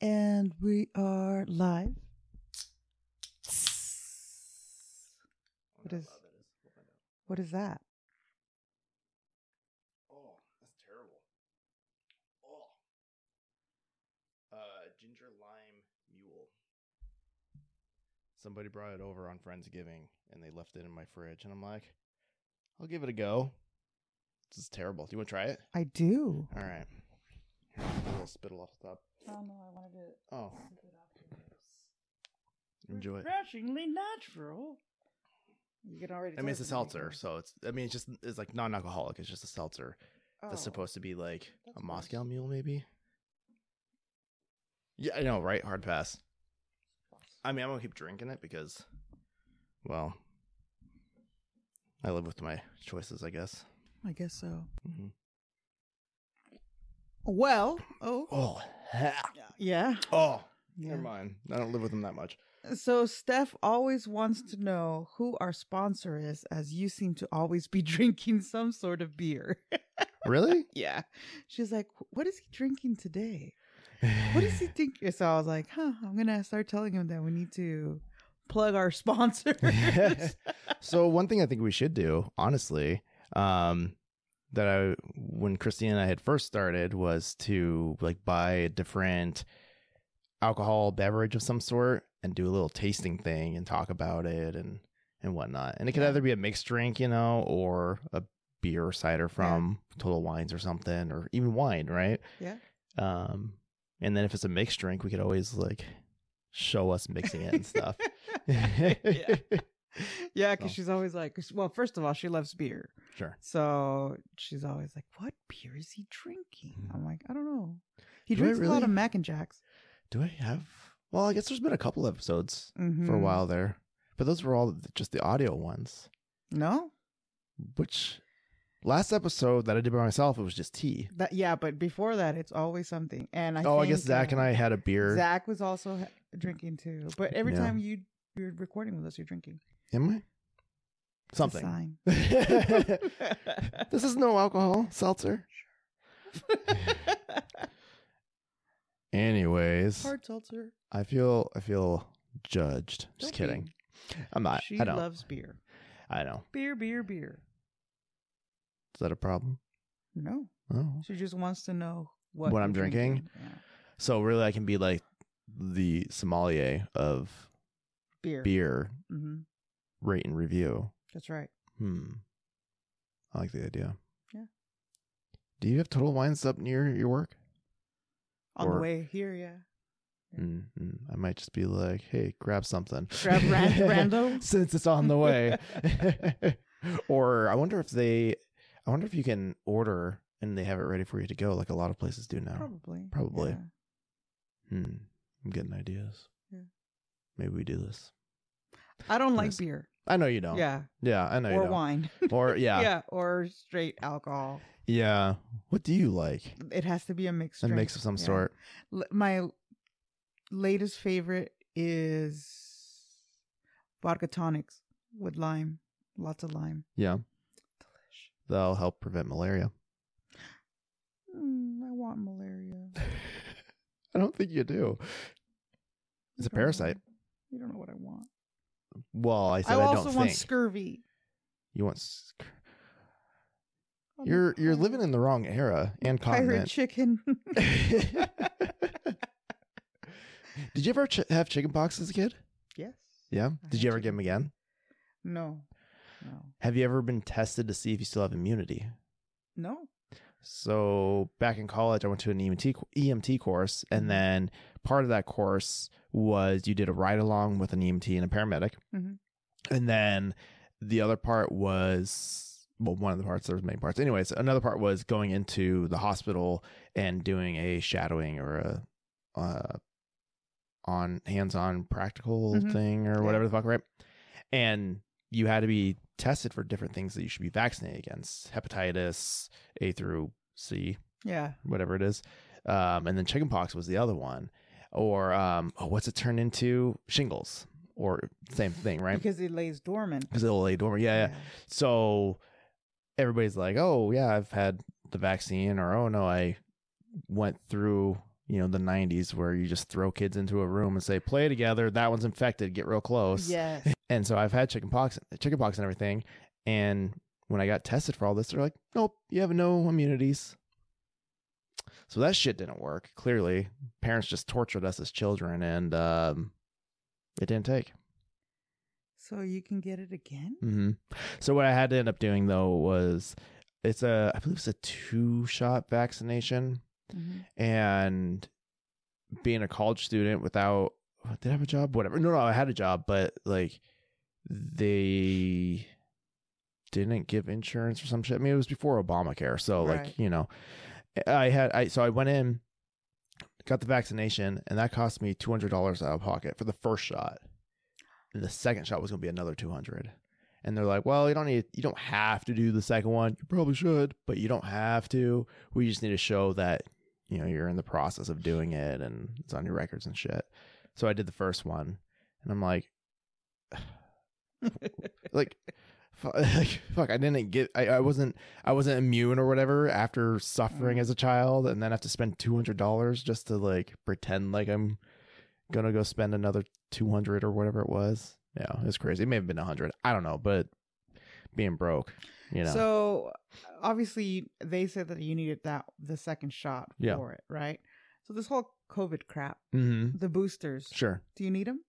And we are live. What is what is that? Oh, that's terrible. Oh. Uh, ginger lime mule. Somebody brought it over on Friendsgiving and they left it in my fridge. And I'm like, I'll give it a go. This is terrible. Do you want to try it? I do. All right. Here, a little spittle off the top. Oh no, I wanted to Oh, enjoy it. Refreshingly natural. You can already. I mean, it's a seltzer, so it's. I mean, it's just it's like non-alcoholic. It's just a seltzer. That's Oh. supposed to be like a. Moscow mule, maybe. Yeah, I know, right? Hard pass. I mean, I'm gonna keep drinking it because, well, I live with my choices, I guess. I guess so. Mhm. Well, oh, Oh, ha- yeah. oh, yeah. never mind. I don't live with them that much. So Steph always wants to know who our sponsor is, as you seem to always be drinking some sort of beer. Really? yeah. She's like, "What is he drinking today? What does he think?" So I was like, "Huh, I'm gonna start telling him that we need to plug our sponsors." so one thing I think we should do, honestly, um, that I when Christine and I had first started was to like buy a different alcohol beverage of some sort and do a little tasting thing and talk about it and and whatnot. And it could Yeah. either be a mixed drink, you know, or a beer or cider from Total Wines or something, or even wine, right? Yeah. Um, and then if it's a mixed drink, we could always like show us mixing it and stuff. yeah, yeah, because So. she's always like, well, first of all, she loves beer, Sure. so she's always like, "What beer is he drinking?" I'm like, "I don't know." He Do drinks a lot of Mac and Jacks Do I have? Well, I guess there's been a couple episodes for a Mhm. while there, but those were all just the audio ones. No, Which last episode that I did by myself, it was just tea. that yeah, but before that, it's always something. And I oh, I guess Zach uh, and I had a beer. Zach was also ha- drinking too, but every Yeah. time you you're recording with us, you're drinking Am I? Something. sign. this is no alcohol seltzer. Anyways, Hard seltzer. I feel I feel judged. Just Don't be. kidding. I'm not. She I don't. loves beer. I know. Beer, beer, beer. Is that a problem? No, Oh. she just wants to know what What you're I'm drinking? Yeah. So really, I can be like the sommelier of Beer. beer, hmm rate and review. That's right. Hmm. I like the idea. Yeah. Do you have Total Wines up near your work? On Or- the way here, yeah. Yeah. Mm, mm, I might just be like, hey, grab something. Grab ran- rando? Since it's on the way. or I wonder if they, I wonder if you can order and they have it ready for you to go, like a lot of places do now. Probably. Probably. yeah. Hmm. I'm getting ideas. Yeah. Maybe we do this. I don't like Yes. beer. I know you don't. Yeah. Yeah, I know you Or don't. wine. Or yeah. yeah. Or straight alcohol. Yeah. What do you like? It has to be a mixed A drink. mix of some Yeah. sort. L- my latest favorite is vodka tonics with lime. Lots of lime. Yeah. Delish. That'll help prevent malaria. Mm, I want malaria. I don't think you do. It's You a don't know. parasite. You don't know what I want. Well, I I, said I, also don't want think. scurvy. you want sc- You're you're living in the wrong era and pirate continent. chicken. Did you ever ch- have chicken pox as a kid? yes. Yeah. I Did had you ever get them again? No. No. Have you ever been tested to see if you still have immunity? No. So back in college, I went to an EMT EMT course, and then part of that course was you did a ride along with an EMT and a paramedic, Mhm. and then the other part was well, one of the parts. There was many parts. Anyways, another part was going into the hospital and doing a shadowing or a uh, on hands-on practical Mhm. thing or Yeah. whatever the fuck, right? And you had to be tested for different things that you should be vaccinated against hepatitis A through C, Yeah. whatever it is. Um, and then chickenpox was the other one. Or um, oh, what's it turned into? Shingles. Or same thing, right? Because it lays dormant. Because it'll lay dormant. Yeah, yeah. So everybody's like, oh, yeah, I've had the vaccine. Or oh, no, I went through you know the 90s where you just throw kids into a room and say play together that one's infected get real close Yes. and so i've had chickenpox chickenpox and everything and when i got tested for all this they're like nope you have no immunities so that shit didn't work clearly parents just tortured us as children and um it didn't take So you can get it again? hmm So what I had to end up doing though was it's a I believe it's a two shot vaccination Mhm. and being a college student without did I have a job? Whatever. No, no, I had a job, but like they didn't give insurance or some shit. I mean, it was before Obamacare, so like you know, I had I so I went in, got the vaccination, and that cost me two hundred dollars out of pocket for the first shot. And the second shot was going to be another two hundred. And they're like, "Well, you don't need, you don't have to do the second one. You probably should, but you don't have to. We just need to show that you know you're in the process of doing it and it's on your records and shit." So I did the first one, and I'm like, like like fuck i didn't get I, I wasn't i wasn't immune or whatever after suffering Mm. as a child and then have to spend $200 just to like pretend like i'm gonna go spend another 200 or whatever it was yeah it's crazy it may have been 100 i don't know but being broke you know So obviously they said that you needed that the second shot Yeah. for it, right? So this whole COVID crap, mm-hmm the boosters, sure do you need them?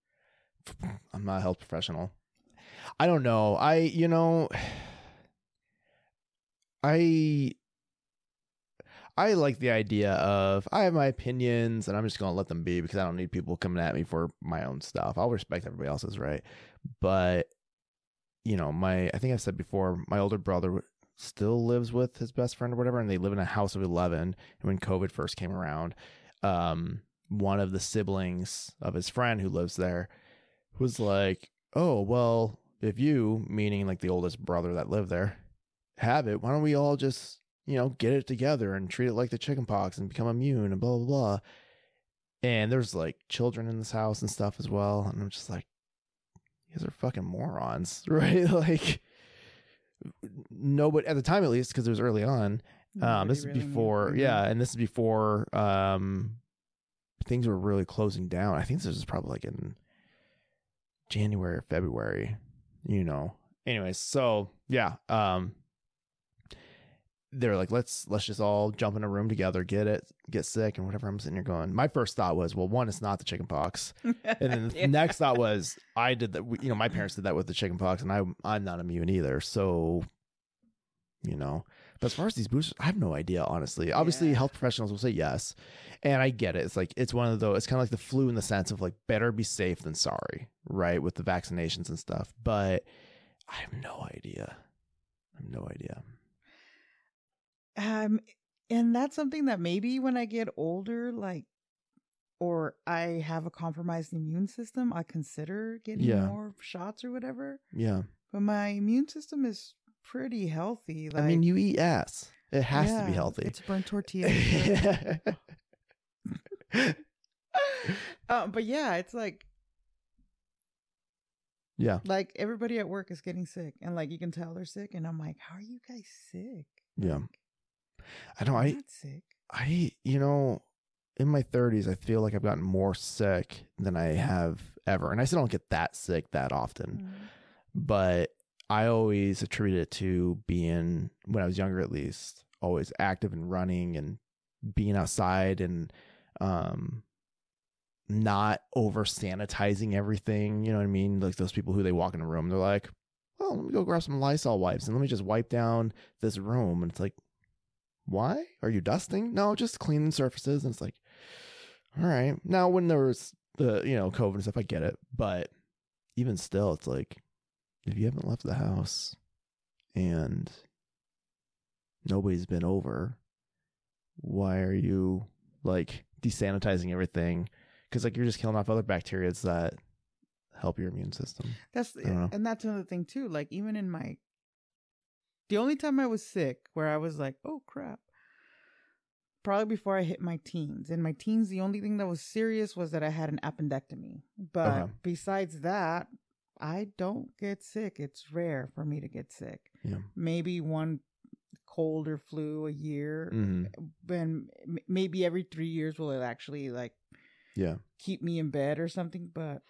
i'm not a health professional i don't know i you know i I like the idea of I have my opinions and I'm just going to let them be because I don't need people coming at me for my own stuff. I'll respect everybody else's right. But you know, my I think I've said before, my older brother still lives with his best friend or whatever and they live in a house of 11 and when COVID first came around, um one of the siblings of his friend who lives there was like, "Oh, well, if you, meaning like the oldest brother that lived there, have it, why don't we all just you know, get it together and treat it like the chicken pox and become immune and blah blah blah. And there's like children in this house and stuff as well. And I'm just like, these are fucking morons, right? like nobody at the time at least, because it was early on. Um, this is really before, Mhm. yeah, and this is before um things were really closing down. I think this was probably like in January or February, you know. Anyways, so yeah, um they're like, let's let's just all jump in a room together, get it, get sick, and whatever. I'm sitting here going. My first thought was, well, one, it's not the chicken pox, and then the Yeah. next thought was, I did that. You know, my parents did that with the chicken pox, and I I'm not immune either. So, you know, but as far as these boosters, I have no idea. Honestly, obviously, Yeah. health professionals will say yes, and I get it. It's like it's one of those. It's kind of like the flu in the sense of like better be safe than sorry, right? With the vaccinations and stuff, but I have no idea. I have no idea. Um, and that's something that maybe when I get older, like, or I have a compromised immune system, I consider getting Yeah. more shots or whatever. Yeah, But my immune system is pretty healthy. Like, I mean, you eat ass. It has to be healthy. It's burnt tortilla. uh, but yeah, it's like yeah, like everybody at work is getting sick, and like you can tell they're sick, and I'm like, how are you guys sick? yeah. Like, I know. I sick. I, you know, in my 30s, I feel like I've gotten more sick than I have ever. And I still don't get that sick that often, Mm. but I always attribute it to being, when I was younger at least, always active and running and being outside and um not over sanitizing everything. You know what I mean? Like those people who they walk in a room, they're like, well, let me go grab some Lysol wipes and let me just wipe down this room. And it's like, why are you dusting no just cleaning surfaces and it's like all right now when there was the you know covid and stuff i get it but even still it's like if you haven't left the house and nobody's been over why are you like desanitizing everything because like you're just killing off other bacteria that help your immune system That's and that's another thing too. Like even in my the only time I was sick where I was like, "Oh crap." Probably before I hit my teens. In my teens, the only thing that was serious was that I had an appendectomy. But Okay. besides that, I don't get sick. It's rare for me to get sick. Yeah. Maybe one cold or flu a year, hmm and m- maybe every three years will it actually like Yeah. keep me in bed or something. But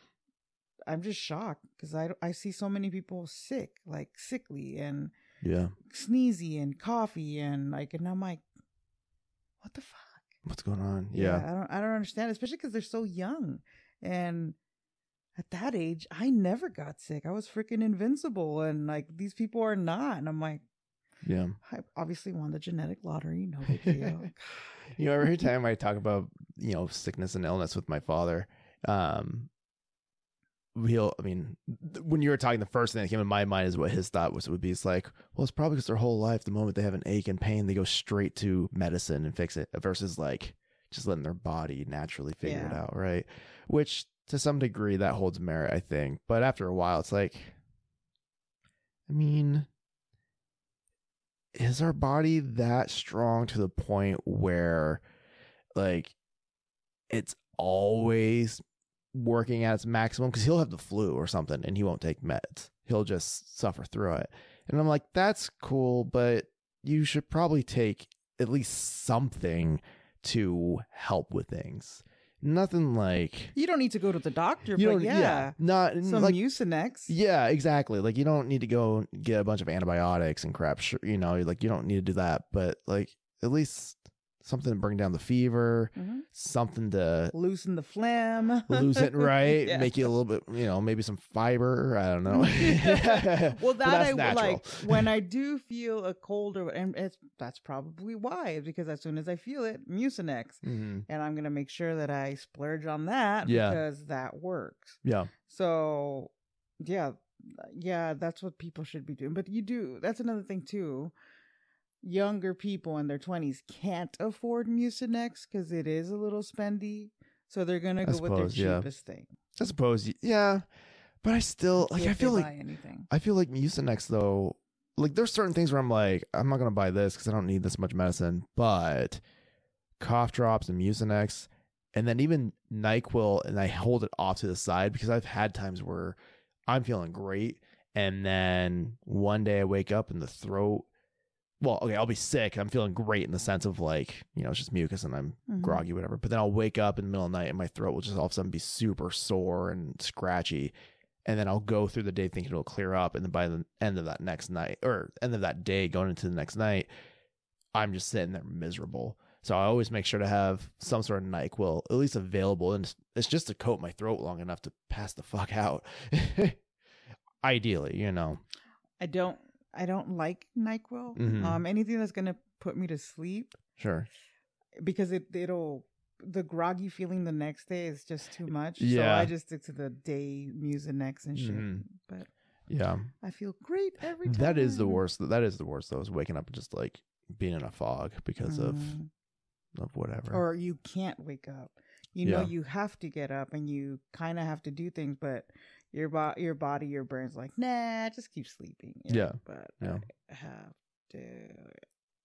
I'm just shocked because I I see so many people sick, like sickly and Yeah. sneezy and coffee and like, and I'm like, what the fuck? What's going on? Yeah. I don't I don't understand, especially because they're so young. And at that age, I never got sick. I was freaking invincible, and like these people are not. And I'm like, Yeah. I obviously won the genetic lottery. No big deal. You know, every time I talk about, you know, sickness and illness with my father, um, he'll, I mean, th- when you were talking, the first thing that came in my mind is what his thought was would be. It's like, well, it's probably because their whole life, the moment they have an ache and pain, they go straight to medicine and fix it versus like just letting their body naturally figure it out. Right. Which to some degree that holds merit, I think. But after a while, it's like, I mean, is our body that strong to the point where like it's always working at its maximum? Because he'll have the flu or something and he won't take meds. He'll just suffer through it. And i'm like that's cool but you should probably take at least something to help with things nothing like you don't need to go to the doctor, you but don't yeah, not some like Mucinex. yeah, exactly. Like you don't need to go get a bunch of antibiotics and crap. Sure, you know, like you don't need to do that. But like at least something to bring down the fever, Mhm. something to Loosen the phlegm. lose it right, Yeah. make you a little bit, you know, maybe some fiber. I don't know. well, that I natural. like when I do feel a cold or and it's that's probably why because as soon as I feel it, Mucinex, Mhm. and I'm gonna make sure that I splurge on that Yeah. because that works. Yeah, So, yeah, yeah, that's what people should be doing. But you do. That's another thing too. Younger people in their 20s can't afford Mucinex because it is a little spendy. So they're gonna I go with suppose, their yeah. cheapest thing. I suppose. Yeah, but I still like. if I feel like anything. I feel like Mucinex though, like there's certain things where I'm like, I'm not gonna buy this because I don't need this much medicine. But cough drops and Mucinex, and then even Nyquil, and I hold it off to the side because I've had times where I'm feeling great, and then one day I wake up and the throat. Well, okay, I'll be sick. I'm feeling great in the sense of like, you know, it's just mucus and I'm Mhm. groggy, whatever. But then I'll wake up in the middle of the night and my throat will just all of a sudden be super sore and scratchy. And then I'll go through the day thinking it'll clear up. And then by the end of that next night or end of that day going into the next night, I'm just sitting there miserable. So I always make sure to have some sort of NyQuil at least available. And it's just to coat my throat long enough to pass the fuck out. Ideally, you know. I don't I don't like NyQuil. Mhm. Um anything that's gonna put me to sleep Sure. because it it'll the groggy feeling the next day is just too much. So I just stick to the day Mucinex and shit. Mhm. But Yeah. I feel great every time. That is the worst. That is the worst though, is waking up and just like being in a fog because of Mhm. of whatever. or you can't wake up. You know Yeah. you have to get up and you kind of have to do things, but your bo- your body, your brain's like, nah, just keep sleeping. you know, Yeah. but Yeah. I have to.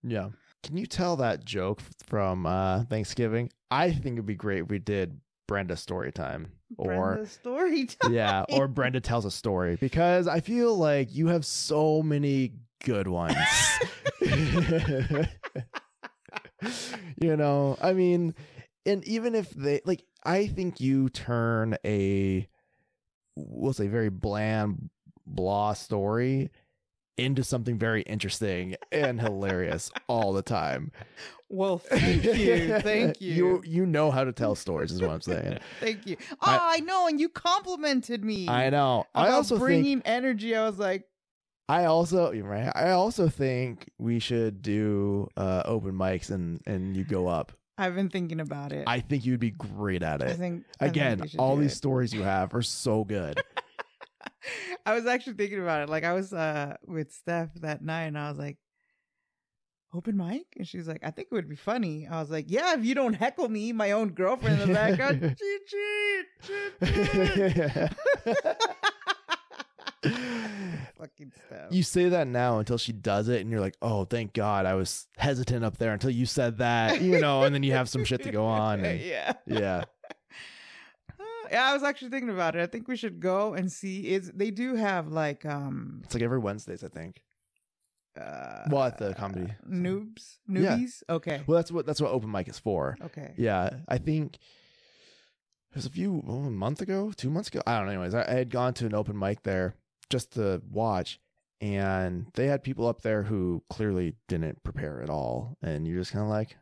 Yeah. Can you tell that joke from uh, Thanksgiving? I think it'd be great if we did Brenda story time. Or Brenda story time. yeah, or Brenda tells a story because I feel like you have so many good ones. you know, I mean, and even if they like I think you turn a we'll say very bland blah story into something very interesting and hilarious all the time. Well, thank you, thank you. You you know how to tell stories is what I'm saying. Thank you. Oh, I- I, know, and you complimented me. I know. I also think bringing energy. I was like, I also right. I also think we should do uh open mics and and you go up. I've been thinking about it. I think you'd be great at I it. think I think Again, we should all these it. stories you have are so good. I was actually thinking about it. Like I was uh with Steph that night, and I was like, "Open mic," and she's like, "I think it would be funny." I was like, "Yeah, if you don't heckle me, my own girlfriend in the background." cheat, cheat, cheat, cheat. Fucking you say that now until she does it, and you're like, "Oh, thank God, I was hesitant up there until you said that," you know, and then you have some shit to go on. And, yeah. yeah, Yeah, I was actually thinking about it. I think we should go and see. Is they do have like um it's like every Wednesdays, I think. uh, Well, at the comedy. noobs, Yeah. Okay, Well, that's what that's what open mic is for. okay. Yeah, I think it was a few oh, a month ago, two months ago. I don't know. Anyways, I, I had gone to an open mic there just to watch, and they had people up there who clearly didn't prepare at all, and you're just kind of like,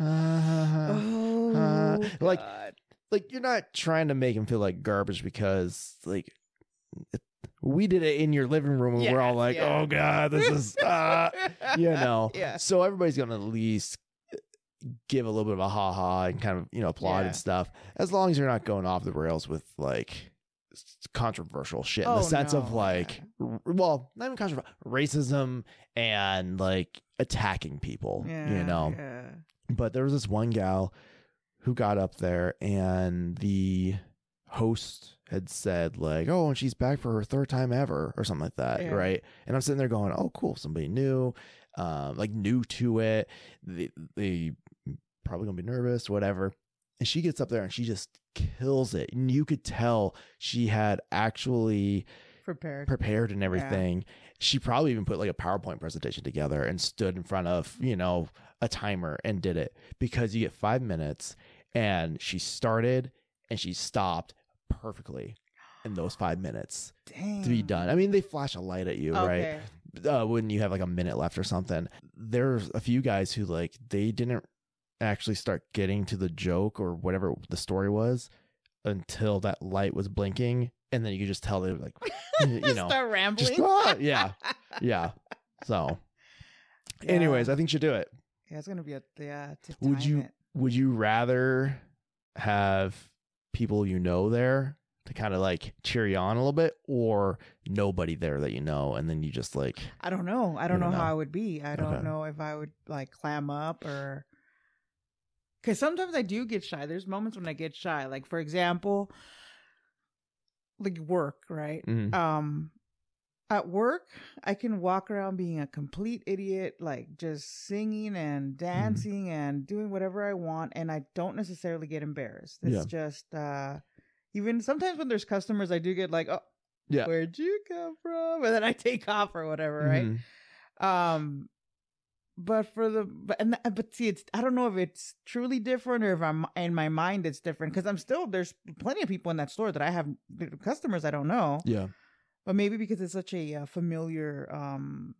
Oh, uh, like- God. like you're not trying to make them feel like garbage because like. It, we did it in your living room, and we're all like, yeah. "Oh God, this is," uh, you know. yeah, So everybody's gonna at least give a little bit of a ha ha and kind of you know applaud Yeah. and stuff, as long as you're not going off the rails with like controversial shit in the Oh, sense of no, like, r- well, not even controversial, racism and like attacking people, yeah, you know. yeah. But there was this one gal who got up there and the host had said like, "Oh, and she's back for her third time ever" or something like that, Yeah. right? And I'm sitting there going, "Oh, cool, somebody new, um, like new to it. They, they probably gonna be nervous, whatever." And she gets up there and she just kills it, and you could tell she had actually Prepared. prepared and everything. She probably even put like a PowerPoint presentation together and stood in front of, you know, a timer and did it because you get five minutes and she started and she stopped perfectly in those five minutes Dang. to be done. I mean, they flash a light at you, right? Uh, when you have like a minute left or something. There's a few guys who like they didn't actually start getting to the joke or whatever the story was until that light was blinking. And then you could just tell they were like, you know, Start rambling. just ah, yeah, yeah. So, anyways, I think you should do it. yeah, it's gonna be a yeah. Would you- it. Would you rather have people you know there to kind of like cheer you on a little bit, or nobody there that you know, and then you just like, I don't know. I don't You know don't how know. I would be. I don't Okay. know if I would like clam up or because sometimes I do get shy. There's moments when I get shy. Like for example, like work, right? mm, Um, at work, I can walk around being a complete idiot, like just singing and dancing and doing whatever I want, and I don't necessarily get embarrassed. It's Yeah. just uh even sometimes when there's customers, I do get like, oh, Yeah. where'd you come from? And then I take off or whatever, right? mhm. Um, but for the but and but see, it's I don't know if it's truly different or if I'm in my mind it's different because I'm still there's plenty of people in that store that I have customers I don't know, yeah, but maybe because it's such a uh, familiar um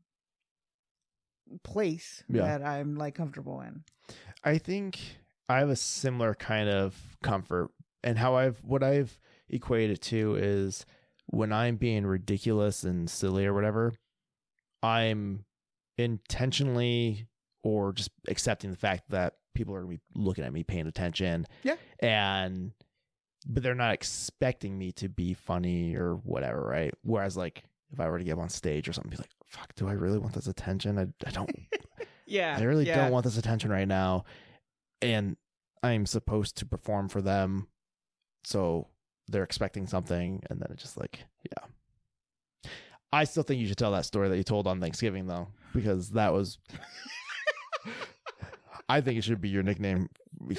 place Yeah. that I'm like comfortable in. I think I have a similar kind of comfort, and how I've what I've equated it to is when I'm being ridiculous and silly or whatever, I'm intentionally or just accepting the fact that people are gonna be looking at me, paying attention. Yeah. and but they're not expecting me to be funny or whatever, right? Whereas like if I were to get up on stage or something, be like, "Fuck, do I really want this attention? I, I don't Yeah, I really yeah. don't want this attention right now. And I'm supposed to perform for them. So they're expecting something. And then it's just like, yeah. I still think you should tell that story that you told on Thanksgiving, though, because that was. I think it should be your nickname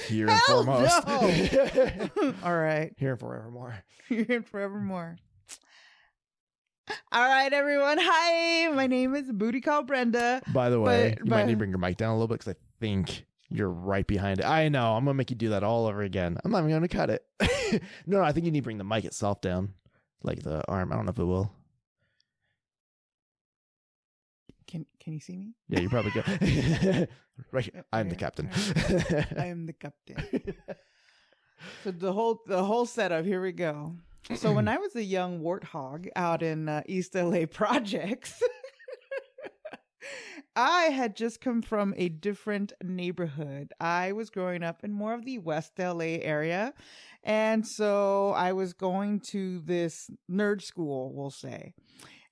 here and Hell foremost. no. All right. here and forevermore. You're in forevermore. All right, everyone. Hi, my name is Booty Call Brenda. By the way, But- you might but- need to bring your mic down a little bit because I think you're right behind it. I know. I'm gonna make you do that all over again. I'm not even gonna cut it. no, no, I think you need to bring the mic itself down, like the arm. I don't know if it will. Can Can you see me? Yeah, you probably good. right, here. I'm the captain. I am the captain. So the whole the whole setup. Here we go. So when I was a young warthog out in uh, East LA projects, I had just come from a different neighborhood. I was growing up in more of the West LA area, and so I was going to this nerd school, we'll say,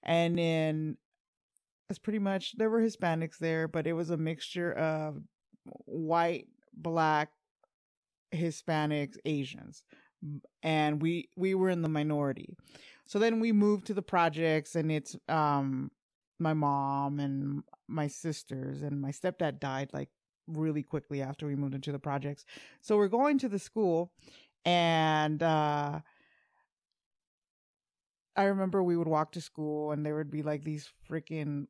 and in it's pretty much there were Hispanics there, but it was a mixture of white, black, Hispanics, Asians. And we we were in the minority. So then we moved to the projects and it's um my mom and my sisters and my stepdad died like really quickly after we moved into the projects. So we're going to the school and uh I remember we would walk to school and there would be like these freaking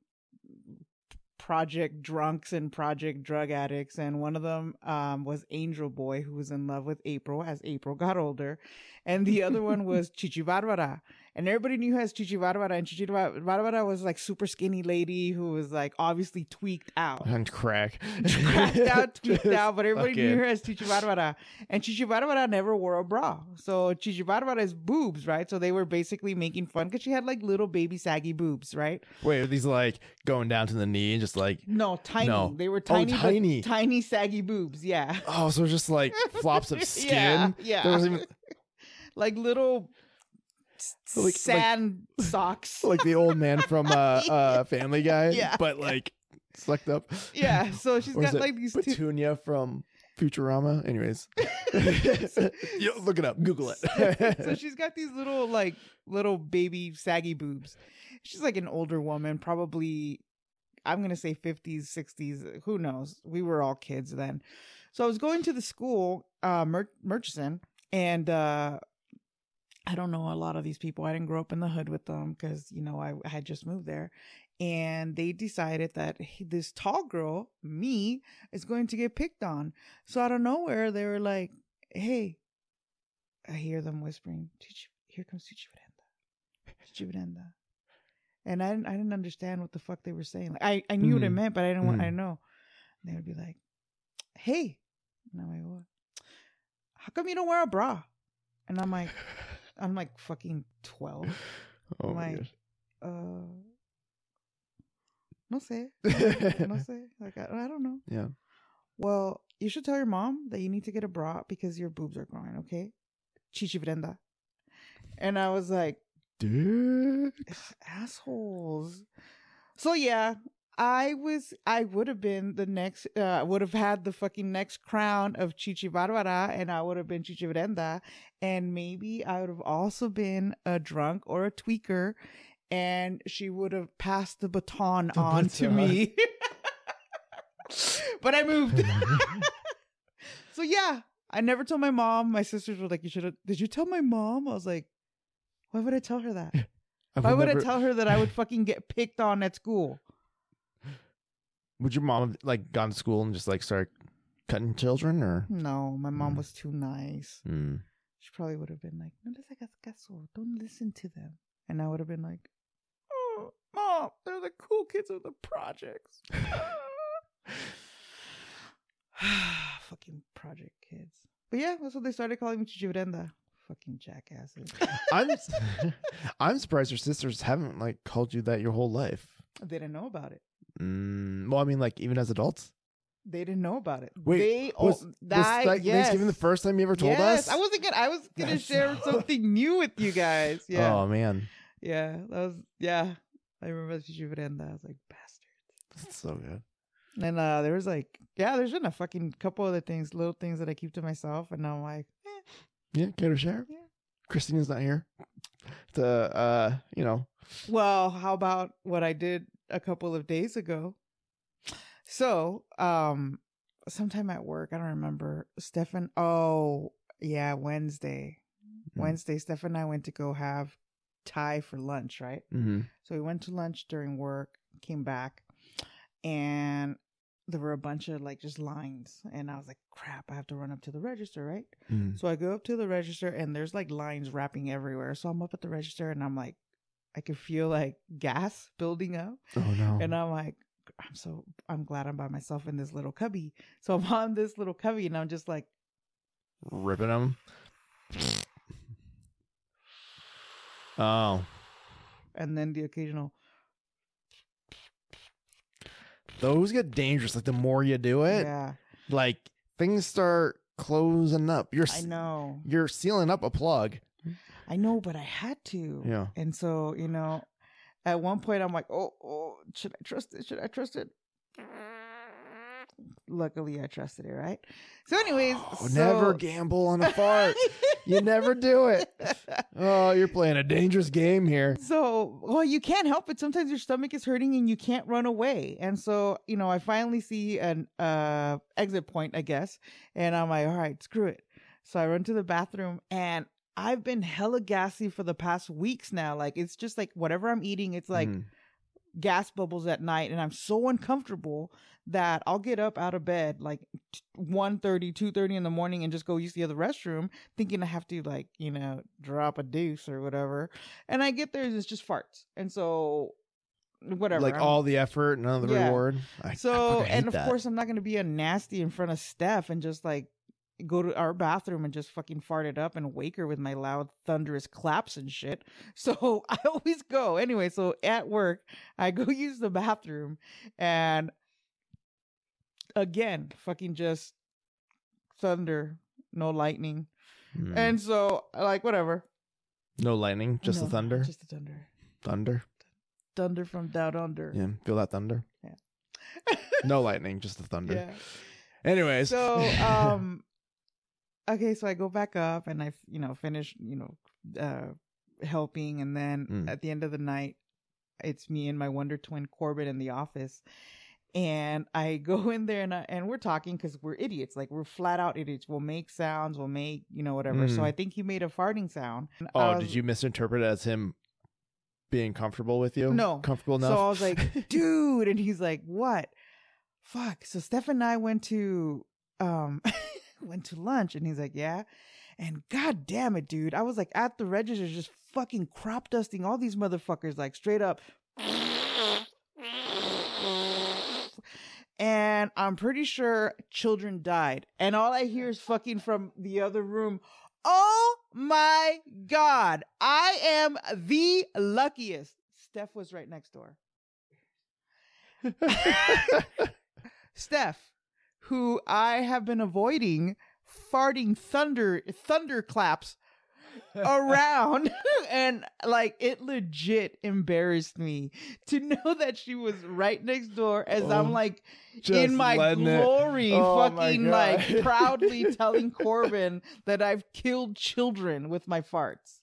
project drunks and project drug addicts, and one of them um, was Angel Boy, who was in love with April as April got older, and the other one was Chichi Barbara. And everybody knew her as Chichi Barbara, and Chichi Bar- Barbara was like super skinny lady who was like obviously tweaked out. And crack. Cracked out, tweaked out, but everybody knew her as Chichi Barbara. And Chichi Barbara never wore a bra. So Chichi Barbara is boobs, right? So they were basically making fun because she had like little baby saggy boobs, right? Wait, are these like going down to the knee and just like No, tiny. No. They were Oh, tiny, but tiny. tiny saggy boobs. Yeah. oh, so just like flops of skin. Yeah, yeah. There wasn't even like little Like- like- sand socks. like the old man from uh, uh Family Guy, Yeah. but like sucked up. yeah. So she's got like these two. Petunia from Futurama. Anyways, Yo, look it up. Google it. so she's got these little like little baby saggy boobs. She's like an older woman, probably I'm gonna say 50s, 60s. Who knows? We were all kids then. So I was going to the school, uh, Mur- Murchison, and uh, I don't know a lot of these people. I didn't grow up in the hood with them because you know I, I had just moved there, and they decided that this tall girl, me, is going to get picked on. So out of nowhere, they were like, "Hey." I hear them whispering, "Chichi- "Here comes Chichi Verenda, Chichi Verenda," and I didn't, I didn't understand what the fuck they were saying. Like I, I knew what it Mhm. meant, but I didn't want, I didn't know. And they would be like, "Hey," and I'm like, "What? How come you don't wear a bra?" And I'm like, I'm like fucking twelve. oh my my gosh. Uh, no sé, no sé. Like I, I don't know. yeah. Well, you should tell your mom that you need to get a bra because your boobs are growing, okay? Chichi Brenda. And I was like, Dude. assholes. So yeah, I was I would have been the next uh would have had the fucking next crown of Chichi Barbara and I would have been Chichi Brenda and maybe I would have also been a drunk or a tweaker and she would have passed the baton The on to me. but I moved. so yeah, I never told my mom. My sisters were like, "You should have." Did you tell my mom? I was like, "Why would I tell her that? I Why would never- I tell her that I would fucking get picked on at school?" Would your mom have like gone to school and just like start cutting children or? No, my mom Mm. was too nice. Hmm. She probably would have been like, "No les hagas caso. Don't listen to them." And I would have been like, "Oh, mom, they're the cool kids of the projects." fucking project kids. But yeah, that's what they started calling me Chichi Brenda. Fucking jackasses. I'm I'm surprised your sisters haven't like called you that your whole life. they didn't know about it. Mm, well, I mean, like even as adults. They didn't know about it. Wait, they was- Was that, like yes. Thanksgiving the first time you ever told yes, us? I wasn't gonna. I was gonna That's share so- something new with you guys. Yeah, Oh man, yeah, that was yeah. I remember Brenda. I was like, bastard. that's so good. And uh there was like, yeah, there's been a fucking couple other things, little things that I keep to myself, and now I'm like, eh, Yeah, care to share? Yeah. Christina's not here. To uh, you know, Well, how about what I did a couple of days ago? So, um, sometime at work, I don't remember. Stefan, oh, yeah, Wednesday. Mm. Wednesday, Stefan and I went to go have Thai for lunch, right? mm-hmm. So we went to lunch during work, came back, and there were a bunch of like just lines. And I was like, crap, I have to run up to the register, right? Mm. So I go up to the register and there's like lines wrapping everywhere. So I'm up at the register and I'm like, I could feel like gas building up. oh no, And I'm like, I'm so, I'm glad I'm by myself in this little cubby. So I'm on this little cubby and I'm just like, ripping them. Oh, and then the occasional, those get dangerous. Like the more you do it, yeah, like things start closing up. You're I know. you're sealing up a plug. I know, but I had to. Yeah. And so, you know, at one point I'm like, oh, oh, should I trust it? Should I trust it? Luckily, I trusted it, right? So, anyways, Oh, so- never gamble on a fart. you never do it. Oh, you're playing a dangerous game here. So, well, you can't help it. Sometimes your stomach is hurting and you can't run away. And so, you know, I finally see an uh exit point, I guess, and I'm like, all right, screw it. So I run to the bathroom and I've been hella gassy for the past weeks now. Like it's just like whatever I'm eating, it's like Mm. gas bubbles at night and I'm so uncomfortable that I'll get up out of bed like 1 2.30 in the morning and just go use the other restroom thinking I have to like, you know, drop a deuce or whatever. And I get there and it's just farts. And so whatever. Like I'm- all the effort, none of the Yeah. reward. I, I so hate and of that. course I'm not gonna be a nasty in front of Steph and just like go to our bathroom and just fucking fart it up and wake her with my loud thunderous claps and shit. So I always go anyway. So at work I go use the bathroom and again fucking just thunder, no lightning, Mm. and so like whatever. no lightning, just the thunder. just the thunder, thunder. thunder from down under. Yeah, feel that thunder. Yeah. No lightning, just the thunder. yeah. Anyways, so um okay so i go back up and i you know finish you know uh helping and then Mm. at the end of the night it's me and my wonder twin Corbin in the office and i go in there and I, and we're talking because we're idiots like we're flat out idiots we'll make sounds we'll make you know whatever so Mm. i think he made a farting sound And oh, was- did you misinterpret it as him being comfortable with you? No. comfortable enough. So I was like, dude, and he's like, what? Fuck. So Steph and I went to um went to lunch and he's like, yeah. And god damn it, dude. I was like at the register just fucking crop dusting all these motherfuckers, like straight up. And I'm pretty sure children died. And all I hear is fucking from the other room. Oh my God. I am the luckiest. Steph was right next door. Steph, who I have been avoiding farting thunder thunderclaps around and like it legit embarrassed me to know that she was right next door as Oh, I'm like in my glory Oh fucking God. like proudly telling Corbin that I've killed children with my farts.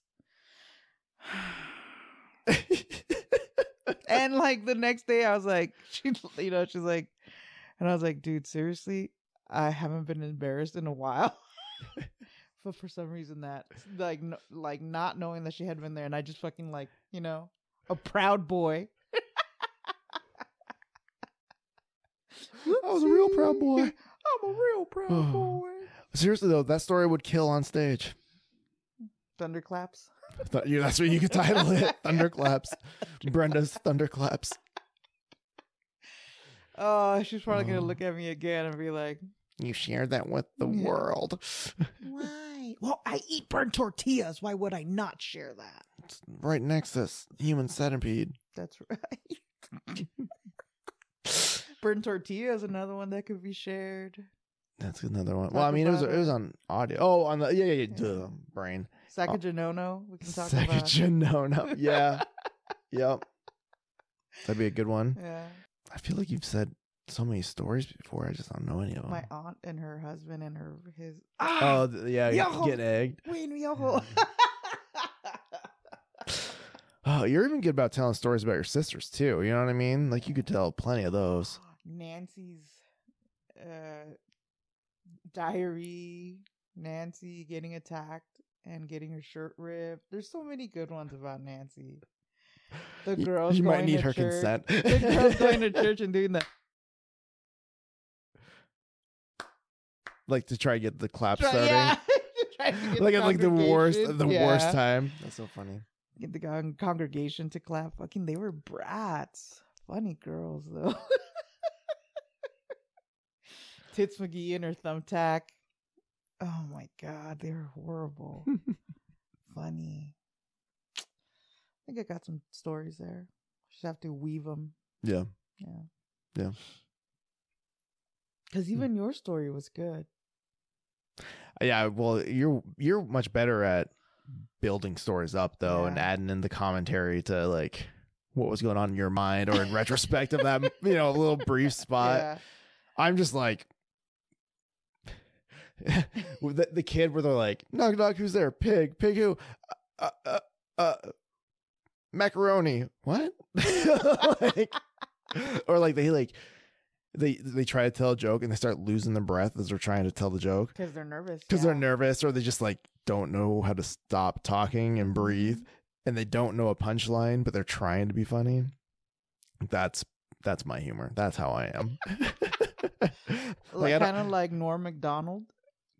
and like the next day I was like she you know she's like and I was like dude seriously I haven't been embarrassed in a while. but for some reason that like no, like not knowing that she had been there and I just fucking like, you know, a proud boy. I was a real proud boy. I'm a real proud boy. Seriously though, that story would kill on stage. Thunderclaps. Th- yeah, that's what you could title it. Thunderclaps. Brenda's Thunderclaps. Oh, she's probably gonna Oh. look at me again and be like, You shared that with the Yeah. world. "Why? Well, I eat burnt tortillas. Why would I not share that?" It's right next to this human centipede. That's right. burnt tortilla is another one that could be shared. That's another one. Talk Well, I mean, it was about it was on audio. Oh, on the yeah, yeah, yeah. Yeah. Duh, brain. Sakajanono, we can talk about. Second, no, no, yeah, yep. That'd be a good one. Yeah. I feel like you've said so many stories before. I just don't know any of them. My aunt and her husband and her his oh, ah th- yeah, Yo. getting egged. wait me oh. Oh, you're even good about telling stories about your sisters too. You know what I mean? Like you could tell plenty of those. Nancy's uh diary, Nancy getting attacked and getting her shirt ripped. There's so many good ones about Nancy. The girls you might need her church. consent. The girls going to church and doing that. like to try to get the clap Try- starting. yeah. Trying to get Like at like the worst, the worst time. That's so funny. Get the con- congregation to clap. Fucking, they were brats. Funny girls though. Tits McGee and her thumbtack. Oh my god, they were horrible. Funny. I think I got some stories there. Just have to weave them. Yeah. Yeah. Yeah. Because even your story was good. Yeah, well, you're you're much better at building stories up though, and adding in the commentary to like what was going on in your mind, or in retrospect of that, you know, a little brief spot. yeah. I'm just like the, the kid where they're like, knock knock, who's there? Pig, pig who? Uh, uh, uh macaroni. What? like, or like they like they they try to tell a joke and they start losing their breath as they're trying to tell the joke Because they're nervous. because yeah. they're nervous or they just like don't know how to stop talking and mm-hmm. breathe and they don't know a punchline but they're trying to be funny That's that's my humor. That's how I am. Like, like kind of like Norm Macdonald.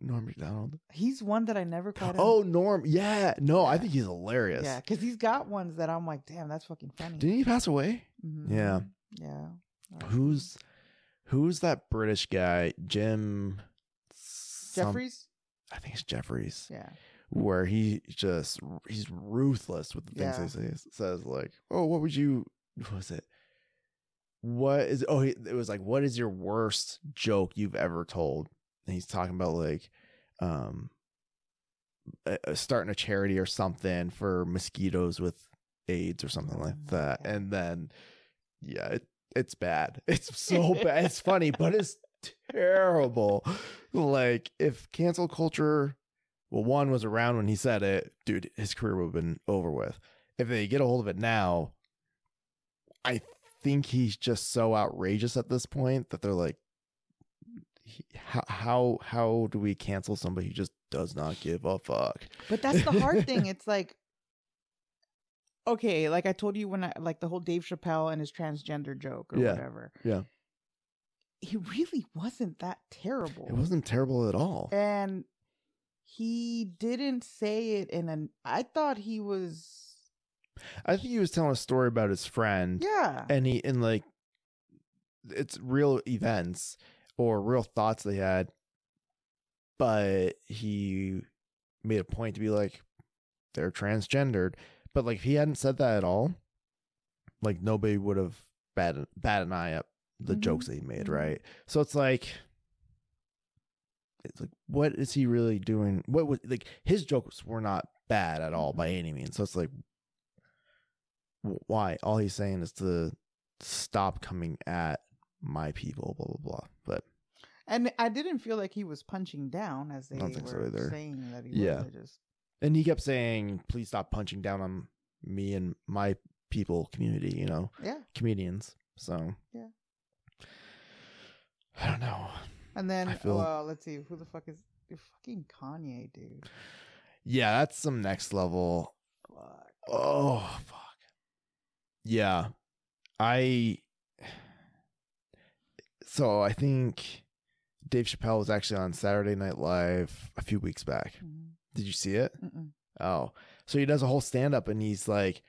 Norm Macdonald. He's one that I never caught. Oh, Norm. Yeah. No, I think he's hilarious. yeah, because he's got ones that I'm like, damn, that's fucking funny. Didn't he pass away? Mhm. Yeah. yeah. Who's who's that British guy? Jim some- Jefferies? I think it's Jefferies. Yeah. Where he just he's ruthless with the things Yeah. he says. Says like, "Oh, what would you? What was it? What is? Oh, it was like, what is your worst joke you've ever told?" And he's talking about like, um, uh, starting a charity or something for mosquitoes with AIDS or something like Oh, that. And then, yeah, it, it's bad. It's so bad. It's funny, but it's terrible. Like if cancel culture, well, one was around when he said it, dude, his career would have been over with. If they get a hold of it now, I think he's just so outrageous at this point that they're like, how how how do we cancel somebody who just does not give a fuck? But that's the hard thing. It's like, okay, like I told you when I like the whole Dave Chappelle and his transgender joke or Yeah. whatever. Yeah. He really wasn't that terrible. It wasn't terrible at all. and he didn't say it in an. I thought he was. I think he was telling a story about his friend. Yeah. and he and like it's real events or real thoughts they had but he made a point to be like they're transgendered but like if he hadn't said that at all like nobody would have bat, bat an eye at the Mhm. jokes that he made Mhm. right so it's like it's like what is he really doing what was like his jokes were not bad at all by any means so it's like why all he's saying is to stop coming at my people blah blah blah but And I didn't feel like he was punching down as they so were either. saying that he Yeah. was. Just and he kept saying please stop punching down on me and my people community you know yeah. comedians so Yeah. i don't know And then I feel- well, let's see who the fuck is fucking Kanye, dude. yeah that's some next level Fuck. oh fuck yeah i so i think dave chappelle was actually on saturday night live a few weeks back Mhm. did you see it Mm-mm. Oh, so he does a whole stand up and he's like,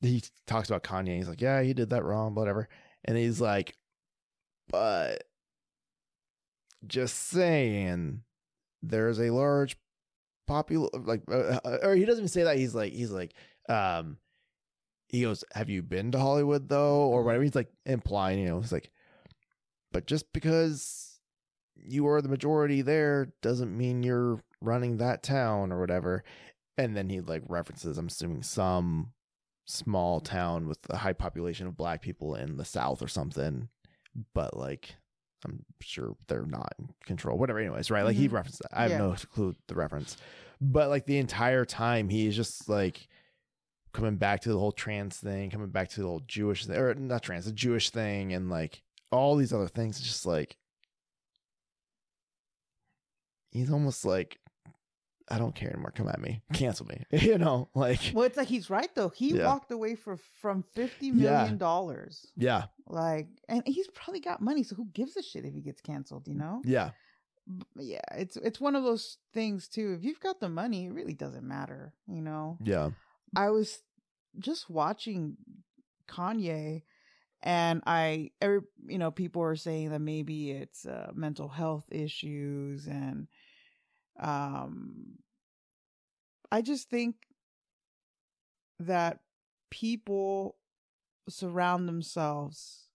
he talks about Kanye. He's like, yeah, he did that wrong, whatever. And he's like, but just saying, there's a large popular, like, uh, uh, or he doesn't even say that. He's like, he's like, um, he goes, have you been to Hollywood though? Or whatever. He's like implying, you know, he's like, but just because you are the majority there doesn't mean you're running that town or whatever. And then he like references, I'm assuming some small town with a high population of black people in the South or something. But like, I'm sure they're not in control. Whatever, anyways, right? Like he Mhm. referenced that. I have Yeah. no clue the reference. But like the entire time, he is just like coming back to the whole trans thing, coming back to the whole Jewish thing, or not trans, the Jewish thing, and like all these other things. It's just like he's almost like, I don't care anymore. Come at me, cancel me. you know, like Well, it's like he's right though. He Yeah. walked away for from fifty million dollars. yeah, Like, and he's probably got money, so who gives a shit if he gets canceled? You know? yeah, Yeah, it's it's one of those things too. If you've got the money, it really doesn't matter. You know? yeah, I was just watching Kanye and I every you know people are saying that maybe it's uh, mental health issues and um I just think that people surround themselves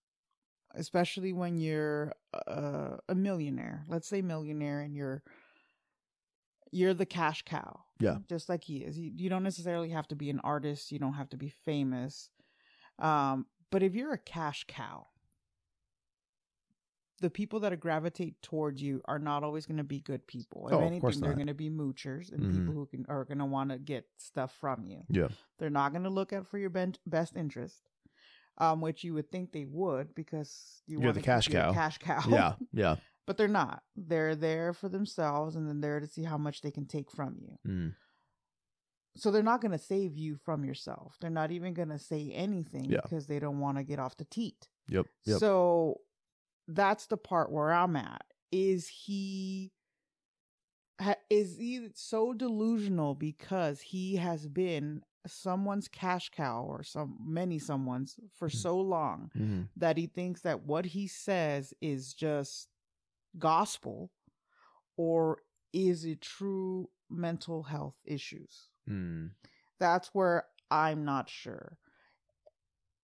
especially when you're a, a millionaire let's say millionaire and you're you're the cash cow Yeah. just like he is you, you don't necessarily have to be an artist you don't have to be famous um but if you're a cash cow the people that gravitate towards you are not always going to be good people. If Oh, of anything, they're going to be moochers and Mhm. people who can are going to want to get stuff from you. yeah, They're not going to look out for your ben- best interest, um, which you would think they would because you You're the cash cow. Cash cow. yeah, yeah. but they're not. They're there for themselves and then there to see how much they can take from you. Mm. So they're not going to save you from yourself. They're not even going to say anything Yeah. because they don't want to get off the teat. Yep. Yep. So that's the part where I'm at. Is he ha- is he so delusional because he has been someone's cash cow or some many someone's for Hmm. so long hmm that he thinks that what he says is just gospel or is it true mental health issues? Mm. that's where I'm not sure.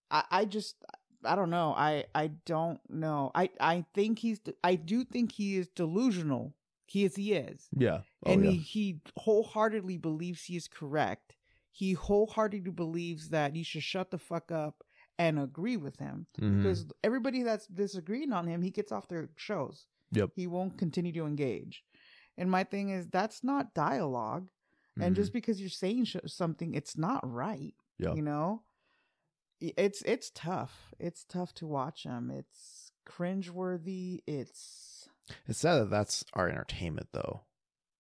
I I just I don't know. I I don't know. I I think he's I do think he is delusional. He is he is. Yeah. Oh, and yeah. he, he wholeheartedly believes he is correct. He wholeheartedly believes that you should shut the fuck up and agree with him. Mhm. Because everybody that's disagreeing on him, he gets off their shows. Yep. He won't continue to engage. And my thing is that's not dialogue and Mhm. just because you're saying sh- something it's not right Yeah. you know it's it's tough it's tough to watch them. it's cringeworthy it's It's sad that that's our entertainment, though,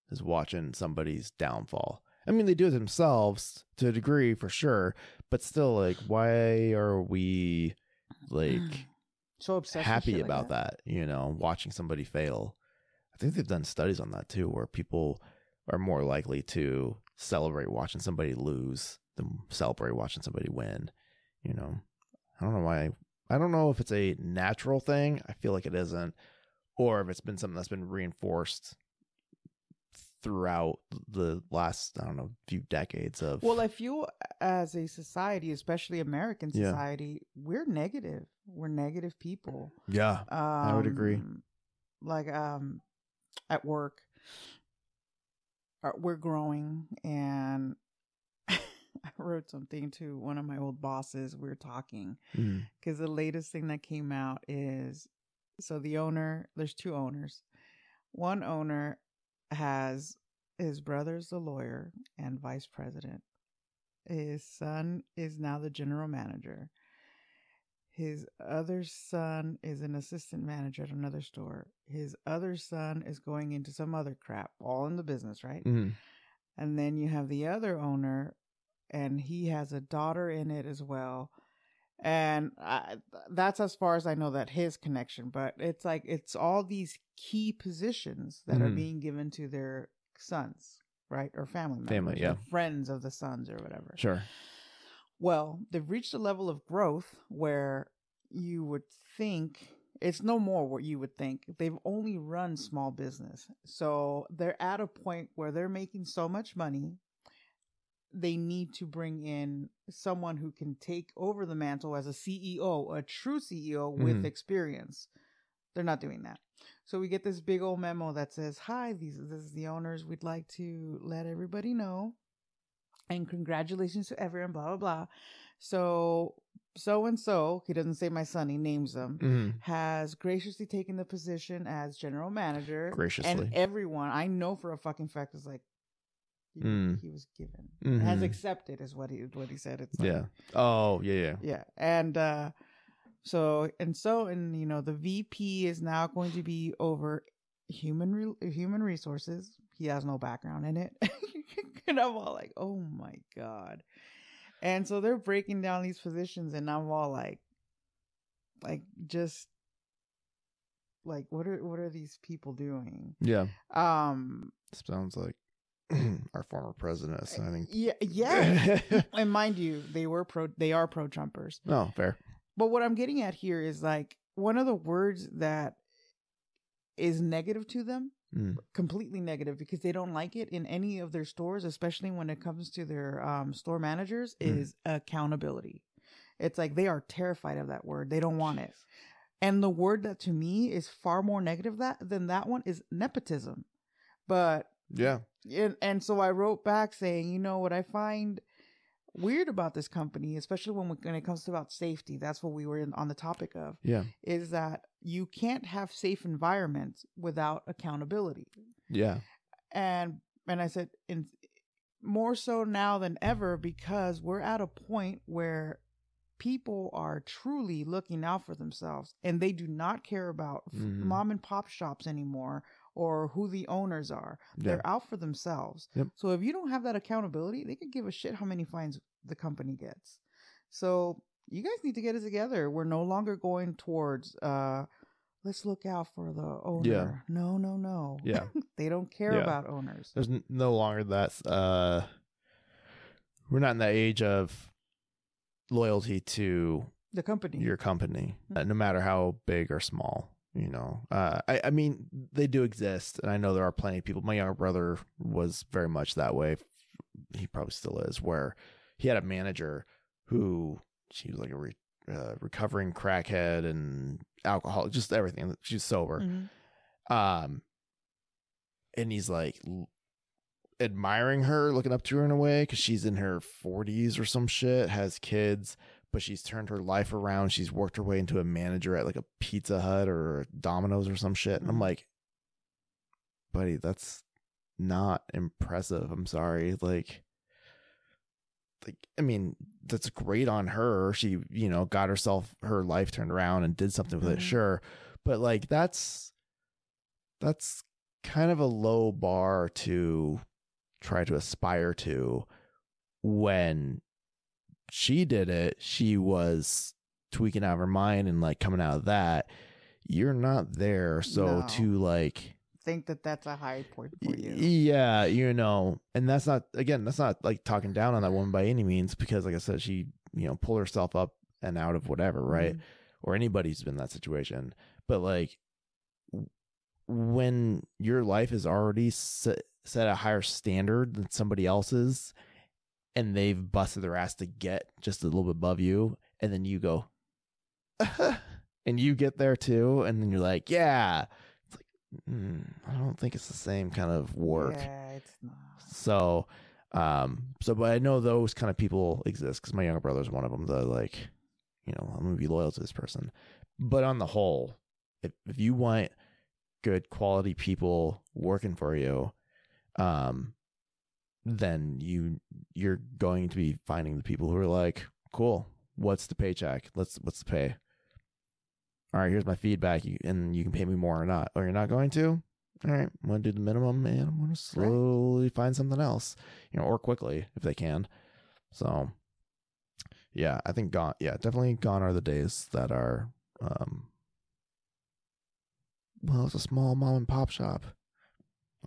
is watching somebody's downfall. I mean, they do it themselves to a degree, for sure, but still, like, why are we like so obsessed happy like about that. You know, watching somebody fail. I think they've done studies on that too, where people are more likely to celebrate watching somebody lose than celebrate watching somebody win. You know, I don't know why. I don't know if it's a natural thing. I feel like it isn't, or if it's been something that's been reinforced throughout the last I don't know few decades of. well i feel as a society especially american Yeah. society we're negative we're negative people yeah, um, would agree. like um at work uh, we're growing and i wrote something to one of my old bosses we were talking because the latest thing that came out is so the owner there's two owners. One owner has his brother's the lawyer and vice president. His son is now the general manager his other son is an assistant manager at another store his other son is going into some other crap all in the business right Mhm. and then you have the other owner, and he has a daughter in it as well. And I, that's as far as I know that his connection. But it's like it's all these key positions that are Mhm. being given to their sons, right, or family members, Family, yeah. friends of the sons or whatever. sure. Well, they've reached a level of growth where you would think it's no more what you would think. They've only run small business. So they're at a point where they're making so much money. They need to bring in someone who can take over the mantle as a CEO, a true CEO with Mhm. experience. They're not doing that. So we get this big old memo that says, "Hi, these this is the owners. We'd like to let everybody know and congratulations to everyone, blah blah blah. So so and so, he doesn't say my son, he names them, Mhm. has graciously taken the position as general manager. Graciously. And everyone I know for a fucking fact is like he, Mm. he was given. Mhm. Has accepted is what he what he said. It's like, Yeah. Oh, yeah, yeah. yeah. And uh so and so and you know the VP is now going to be over human re- human resources. He has no background in it. and I'm all like, "Oh my god." And so they're breaking down these positions and I'm all like like just like what are what are these people doing? Yeah. Um Sounds like our former president signing. yeah, yeah. and mind you, they were pro they are pro Trumpers. oh, fair. But what I'm getting at here is like one of the words that is negative to them, Mm. completely negative because they don't like it in any of their stores, especially when it comes to their um, store managers, Mm. is accountability. It's like they are terrified of that word. They don't want it. And the word that to me is far more negative that than that one is nepotism. But Yeah. and, and so I wrote back saying, you know what I find weird about this company, especially when we, when it comes to about safety. That's what we were in, on the topic of. Yeah. Is that you can't have safe environments without accountability. Yeah. And and I said, in more so now than ever because we're at a point where people are truly looking out for themselves and they do not care about Mhm. mom and pop shops anymore or who the owners are. Yeah. They're out for themselves. Yep. So if you don't have that accountability, they could give a shit how many fines the company gets. So you guys need to get it together. We're no longer going towards uh let's look out for the owner. No, no, no. Yeah. they don't care Yeah. about owners. There's no longer that. Uh, we're not in that age of loyalty to The company. your company, uh, no matter how big or small. You know, uh, I, I mean, they do exist, and I know there are plenty of people. My younger brother was very much that way. He probably still is, where he had a manager who she was like a re, uh, recovering crackhead and alcoholic, just everything. She's sober, Mhm. um, and he's like admiring her, looking up to her in a way because she's in her 40s or some shit, has kids, but she's turned her life around. She's worked her way into a manager at like a Pizza Hut or Domino's or some shit. And I'm Mhm. like, buddy, that's not impressive. I'm sorry. Like, like I mean, that's great on her. She, you know, got herself her life turned around and did something with it, Mhm. sure. But like that's that's kind of a low bar to try to aspire to when she did it she was tweaking out of her mind and like coming out of that you're not there so No. to like Think that that's a high point for you. yeah, you know, and that's not again, that's not like talking down on that woman by any means, because like I said, she you know pulled herself up and out of whatever, right? Mhm. Or anybody's been in that situation, but like when your life is already set, set a higher standard than somebody else's, and they've busted their ass to get just a little bit above you, and then you go, and you get there too, and then you're like, yeah. It's like, mm, I don't think it's the same kind of work. Yeah, it's not. So, um, so but I know those kind of people exist because my younger brother's one of them. The like, you know, I'm gonna be loyal to this person. But on the whole, if if you want good quality people working for you, um, then you you're going to be finding the people who are like, cool. What's the paycheck? Let's what's the pay? All right, here's my feedback, you, and you can pay me more or not. Or you're not going to? All right, I'm gonna do the minimum, and I'm gonna slowly find something else, you know, or quickly if they can. So, yeah, I think gone. Yeah, definitely gone are the days that are. um Well, it's a small mom and pop shop.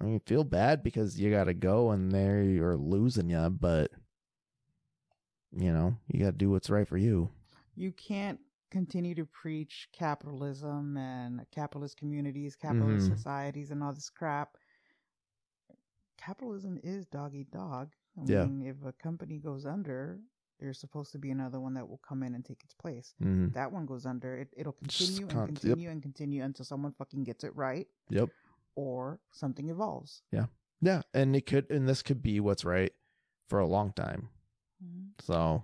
I mean, feel bad because you got to go and they are losing you, but you know, you got to do what's right for you. You can't continue to preach capitalism and capitalist communities, capitalist Mhm. societies, and all this crap. Capitalism is dog eat dog. I Yeah. mean, if a company goes under, there's supposed to be another one that will come in and take its place. Mm-hmm. That one goes under, it, it'll Just continue and can't- yep. continue and continue until someone fucking gets it right Yep. Or something evolves. Yeah, Yeah. and it could, and this could be what's right for a long time. So,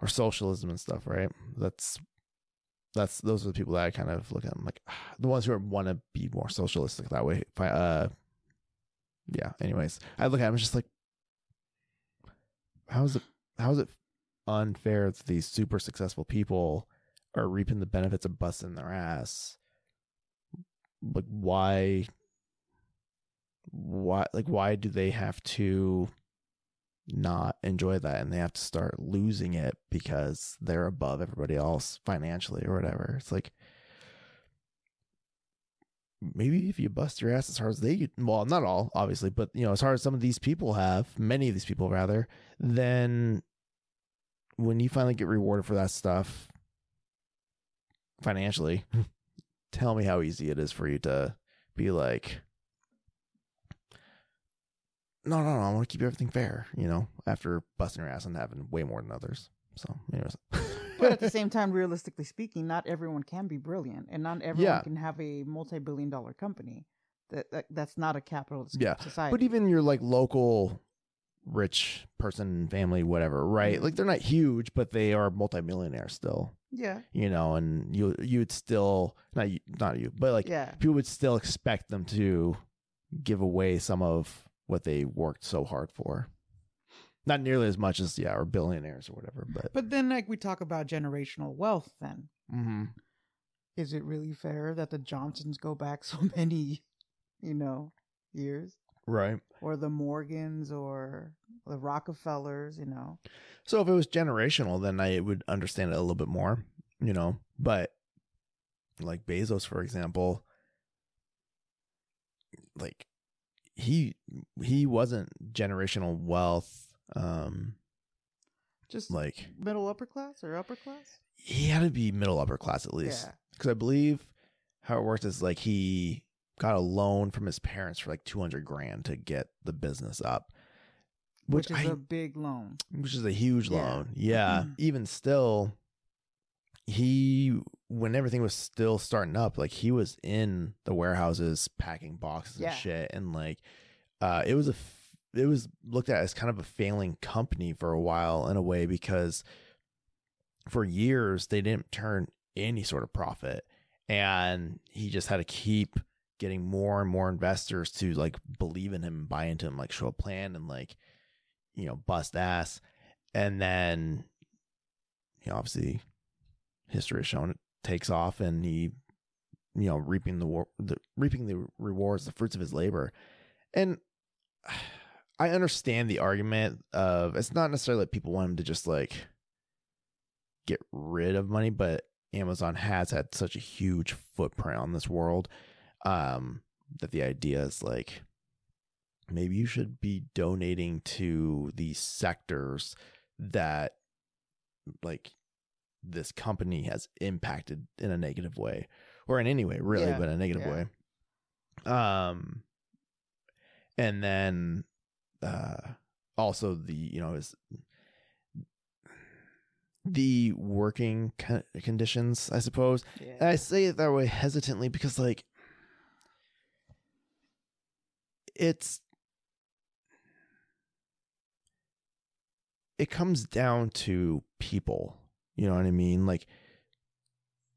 or socialism and stuff, right? That's that's those are the people that I kind of look at. I'm like the ones who want to be more socialistic that way. If I, uh, yeah. Anyways, I look at them just like, how is it? How is it unfair that these super successful people are reaping the benefits of busting their ass? Like why? Why? Like why do they have to? not enjoy that and they have to start losing it because they're above everybody else financially or whatever. It's like maybe if you bust your ass as hard as they well, not all, obviously, but you know, as hard as some of these people have, many of these people rather, then when you finally get rewarded for that stuff financially, tell me how easy it is for you to be like no, no, no. I want to keep everything fair, you know, after busting your ass and having way more than others. So, anyways. but at the same time, realistically speaking, not everyone can be brilliant, and not everyone Yeah. can have a multi-billion-dollar company. That, that that's not a capitalist Yeah, society. but even your like local rich person, family, whatever, right? Mhm. Like they're not huge, but they are multimillionaires still, yeah, you know, and you you would still not you, not you, but like yeah, people would still expect them to give away some of what they worked so hard for. Not nearly as much as yeah, or billionaires or whatever, but, but then like we talk about generational wealth. Then Mhm. is it really fair that the Johnsons go back so many, you know, years. Right. Or the Morgans or the Rockefellers, you know. So if it was generational, then I would understand it a little bit more, you know. But like Bezos, for example, like he he wasn't generational wealth. Um, Just like middle upper class or upper class? he had to be middle upper class at least, Yeah. because I believe how it worked is like he got a loan from his parents for like two hundred grand to get the business up, Which, which, is I a big loan. which is a huge Yeah. loan. Yeah. Mhm. Even still, he when everything was still starting up, like he was in the warehouses packing boxes Yeah. and shit, and like uh, it was a f- it was looked at as kind of a failing company for a while in a way because for years they didn't turn any sort of profit, and he just had to keep getting more and more investors to like believe in him and buy into him, like show a plan and like you know, bust ass. And then, you know, obviously history has shown it takes off and he, you know, reaping the, war- the reaping the rewards, the fruits of his labor. And I understand the argument of it's not necessarily that people want him to just like get rid of money, but Amazon has had such a huge footprint on this world um, that the idea is like maybe you should be donating to these sectors that like this company has impacted in a negative way or in any way really Yeah, but in a negative yeah. way um and then uh also the you know is the working co- conditions i suppose Yeah. I say it that way hesitantly because, like, it's it comes down to people. You know what I mean? Like,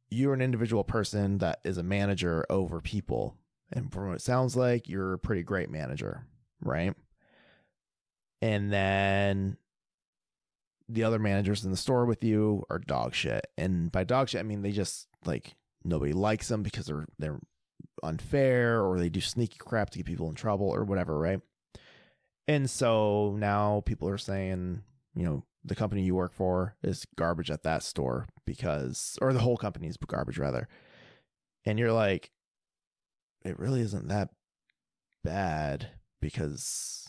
you're an individual person that is a manager over people, and from what it sounds like, you're a pretty great manager, right? And then the other managers in the store with you are dog shit. And by dog shit, I mean they just like nobody likes them because they're they're unfair or they do sneaky crap to get people in trouble or whatever, right? And so now people are saying, you know, the company you work for is garbage at that store because or the whole company is garbage rather. And you're like it really isn't that bad because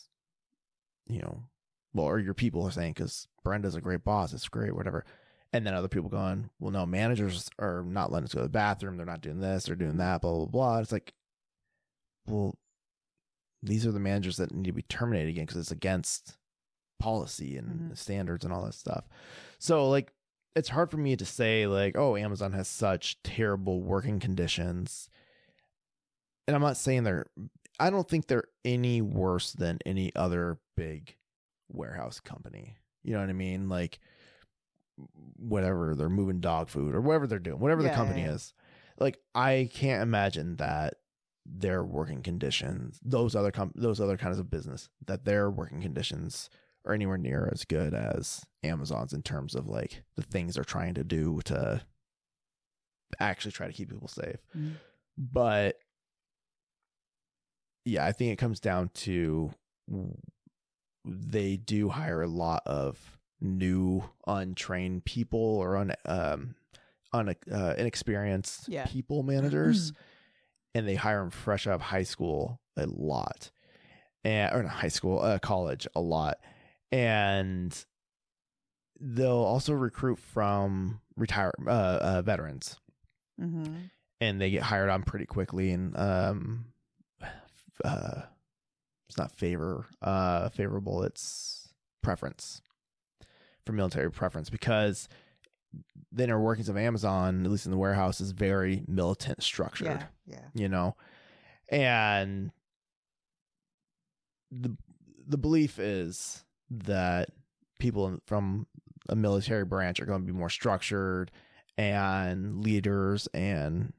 you know, well, or your people are saying because Brenda's a great boss, it's great, whatever. And then other people going, well, no, managers are not letting us go to the bathroom. They're not doing this. They're doing that. Blah blah blah. It's like, well, these are the managers that need to be terminated again because it's against policy and Mhm. standards and all that stuff. So like, it's hard for me to say like, oh, Amazon has such terrible working conditions. And I'm not saying they're. I don't think they're any worse than any other big warehouse company. You know what I mean? Like whatever they're moving dog food or whatever they're doing, whatever the company yeah. is. Like I can't imagine that their working conditions, those other com- those other kinds of business, that their working conditions are anywhere near as good as Amazon's in terms of like the things they're trying to do to actually try to keep people safe. Mhm. But yeah, I think it comes down to they do hire a lot of new untrained people or un um un uh, inexperienced Yeah. people managers and they hire them fresh out of high school a lot. And or not high school uh, college a lot. And they'll also recruit from retire uh, uh veterans. Mm-hmm. and they get hired on pretty quickly and um uh it's not favor uh favorable it's preference for military preference because the inner workings of Amazon at least in the warehouse is very militant structured Yeah. Yeah. you know and the the belief is that people from a military branch are going to be more structured and leaders and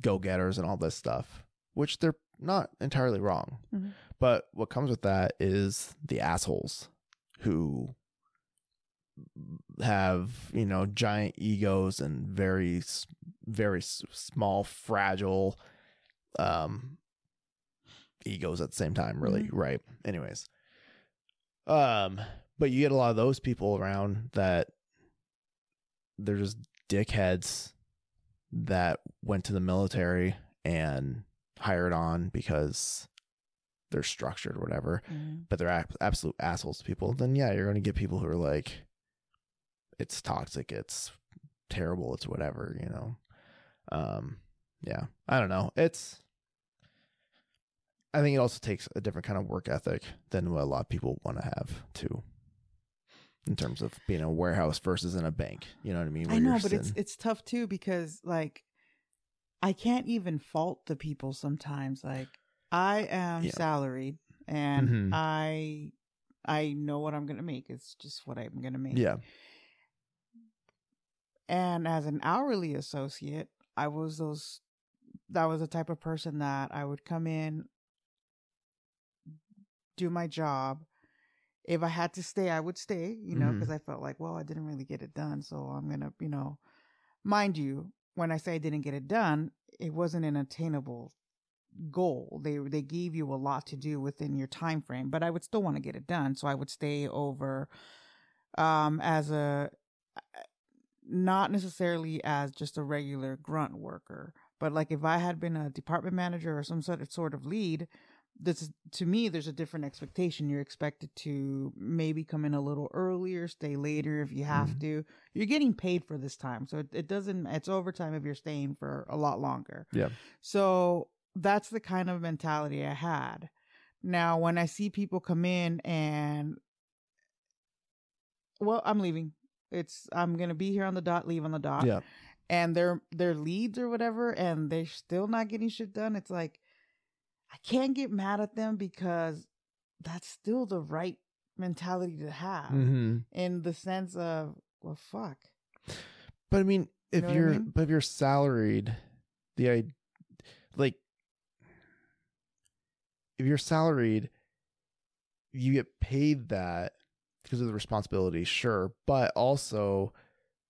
go-getters and all this stuff which they're not entirely wrong Mhm. but what comes with that is the assholes who have you know giant egos and very very small fragile um egos at the same time, really, Mhm. right? Anyways, um, but you get a lot of those people around that they're just dickheads that went to the military and hired on because they're structured or whatever, Mhm. but they're ab- absolute assholes to people. Then yeah, you're going to get people who are like, it's toxic, it's terrible, it's whatever, you know. Um, yeah, I don't know. It's I think it also takes a different kind of work ethic than what a lot of people want to have too. In terms of being a warehouse versus in a bank, you know what I mean? I know, but it's sitting- it's tough too because like I can't even fault the people sometimes. Like I am Yeah. salaried and Mhm. I I know what I'm gonna make. It's just what I'm gonna make. yeah, And as an hourly associate, I was those that was the type of person that I would come in, do my job. If I had to stay, I would stay, you know, because I felt like, well, I didn't really get it done. So I'm going to, you know, mind you, when I say I didn't get it done, it wasn't an attainable goal. They they gave you a lot to do within your time frame, but I would still want to get it done. So I would stay over um as a not necessarily as just a regular grunt worker, but like if I had been a department manager or some sort of sort of lead, this is, to me there's a different expectation. You're expected to maybe come in a little earlier, stay later if you have Mhm. to. You're getting paid for this time, so it, it doesn't. It's overtime if you're staying for a lot longer. Yeah. So that's the kind of mentality I had. Now, when I see people come in and, well, I'm leaving. It's I'm gonna be here on the dot, leave on the dot. Yeah, and they're they're leads or whatever and they're still not getting shit done. It's like i can't get mad at them because that's still the right mentality to have hmm in the sense of well fuck. But I mean, You if know you're mean? but if you're salaried, the I like if you're salaried, you get paid that because of the responsibility, sure, but also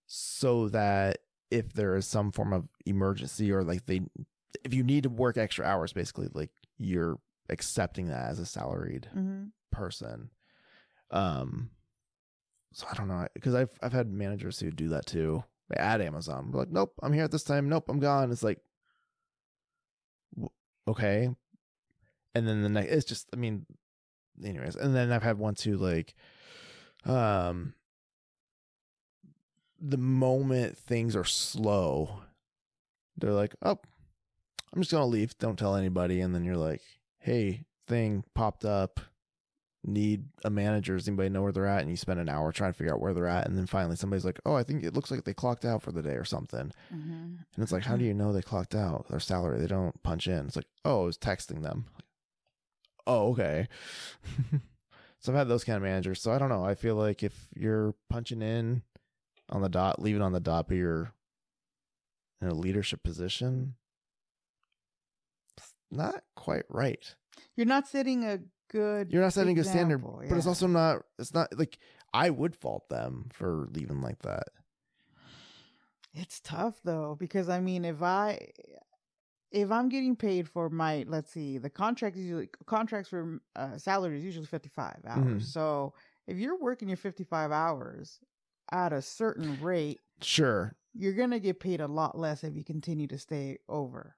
so that if there is some form of emergency or like they if you need to work extra hours basically like you're accepting that as a salaried mm-hmm. person. Um, so I don't know because I've I've had managers who do that too at Amazon. We're like, nope, I'm here at this time. Nope, I'm gone. It's like, okay, and then the next, it's just, I mean, anyways, and then I've had one too, like, um, the moment things are slow, they're like, oh, I'm just gonna leave. Don't tell anybody, and then you're like, hey, thing popped up need a manager. Does anybody know where they're at? And you spend an hour trying to figure out where they're at. And then finally somebody's like, oh, I think it looks like they clocked out for the day or something. Mm-hmm. And it's like, how do you know they clocked out? Their salary, they don't punch in. It's like, oh, I was texting them. Oh, okay. so I've had those kind of managers. So I don't know. I feel like if you're punching in on the dot, leaving on the dot, but you're in a leadership position, it's not quite right. you're not setting a good You're not setting a standard, example, but it's also not. It's not like I would fault them for leaving like that. It's tough though because I mean if I if I'm getting paid for my let's see the contract is usually contracts for uh, salary is usually 55 hours. Mhm. So if you're working your 55 hours at a certain rate, Sure, you're going to get paid a lot less if you continue to stay over.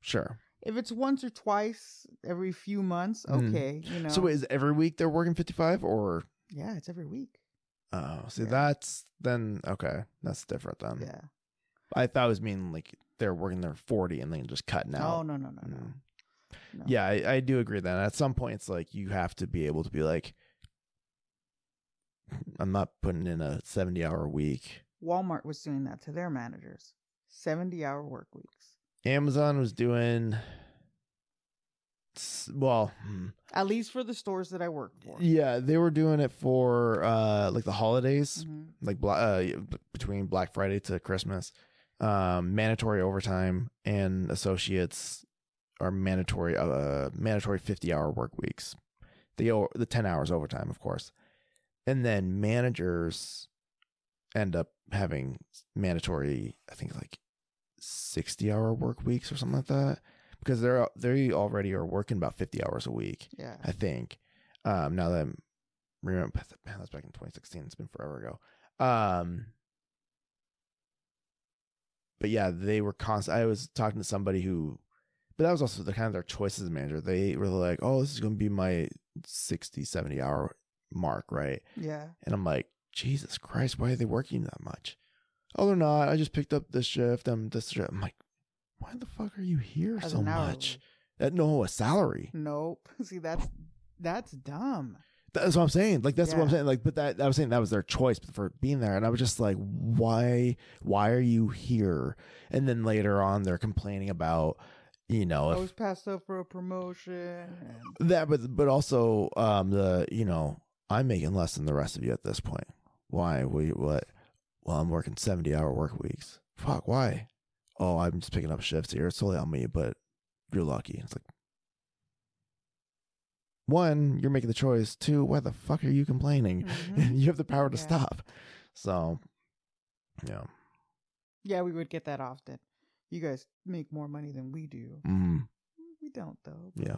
sure. If it's once or twice every few months, Mhm. okay, you know. So is every week they're working fifty five or? yeah, it's every week. Oh, see, Yeah. that's then okay. That's different then. Yeah. I thought it was mean like they're working their forty and then just cutting No, out. no, no, no, no. Mm. no. Yeah, I, I do agree that at some point it's like you have to be able to be like, I'm not putting in a seventy hour week. Walmart was doing that to their managers. 70 hour work weeks. Amazon was doing, well, hmm, At least for the stores that I worked for. yeah, they were doing it for uh like the holidays, Mhm. like uh, between Black Friday to Christmas. Um, mandatory overtime and associates are mandatory uh mandatory 50 hour work weeks. The the 10 hours overtime, of course. And then managers end up having mandatory I think like 60 hour work weeks or something like that. because they're they already are working about 50 hours a week Yeah. i think um now that i'm remember man that's back in 2016 it's been forever ago um but yeah they were constant i was talking to somebody who but that was also the kind of their choice as a manager they were like oh this is going to be my 60 70 hour mark right Yeah. and i'm like jesus christ why are they working that much oh they're not i just picked up this shift i'm this shift. i'm like why the fuck are you here As so much uh, no a salary Nope. See, that's that's dumb. That's what i'm saying. Like that's what i'm saying. Like but that i was saying that was their choice for being there. And i was just like why why are you here? And then later on they're complaining about you know I was passed up for a promotion. That but but also um the you know i'm making less than the rest of you at this point. Why? We what? Well i'm working 70 hour work weeks. Fuck why? Oh i'm just picking up shifts here. It's totally on me but you're lucky. It's like one you're making the choice two why the fuck are you complaining Mhm. you have the power to Yeah. stop so yeah yeah, we would get that often. You guys make more money than we do. mm, We don't though. Yeah.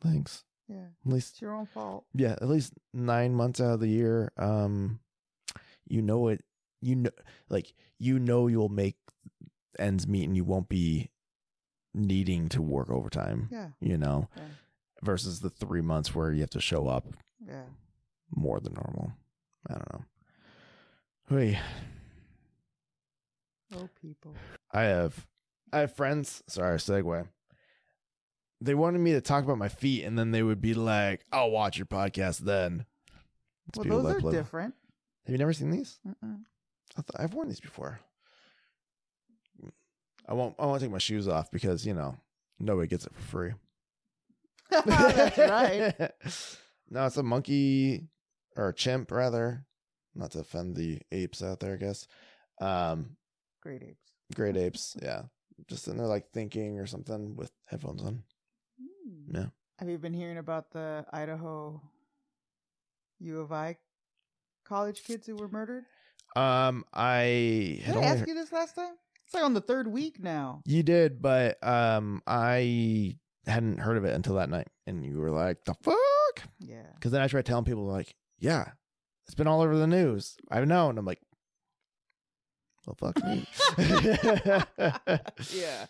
thanks Yeah. at least It's your own fault. yeah at least nine months out of the year um you know it you know like you know you'll make ends meet and you won't be needing to work overtime Yeah. you know Yeah. Versus the three months where you have to show up Yeah. more than normal i don't know Hey, Oh, people. i have i have friends sorry segue they wanted me to talk about my feet and then they would be like i'll watch your podcast then It's Well, those are play- different. have you never seen these Mm-mm. I th- I've worn these before. I won't. I won't take my shoes off because you know nobody gets it for free. That's right. no, it's a monkey or a chimp, rather. Not to offend the apes out there, I guess. Um, Great apes. great apes. Yeah, just sitting there like thinking or something with headphones on. Hmm. Yeah. Have you been hearing about the Idaho U of I college kids who were murdered? Um, I had Did I only ask you this last time? It's like on the third week now. You did, but um, I hadn't heard of it until that night, and you were like, "The fuck." Yeah. Because then I tried telling people like, yeah, it's been all over the news. I know, and I'm like, well, fuck me. yeah.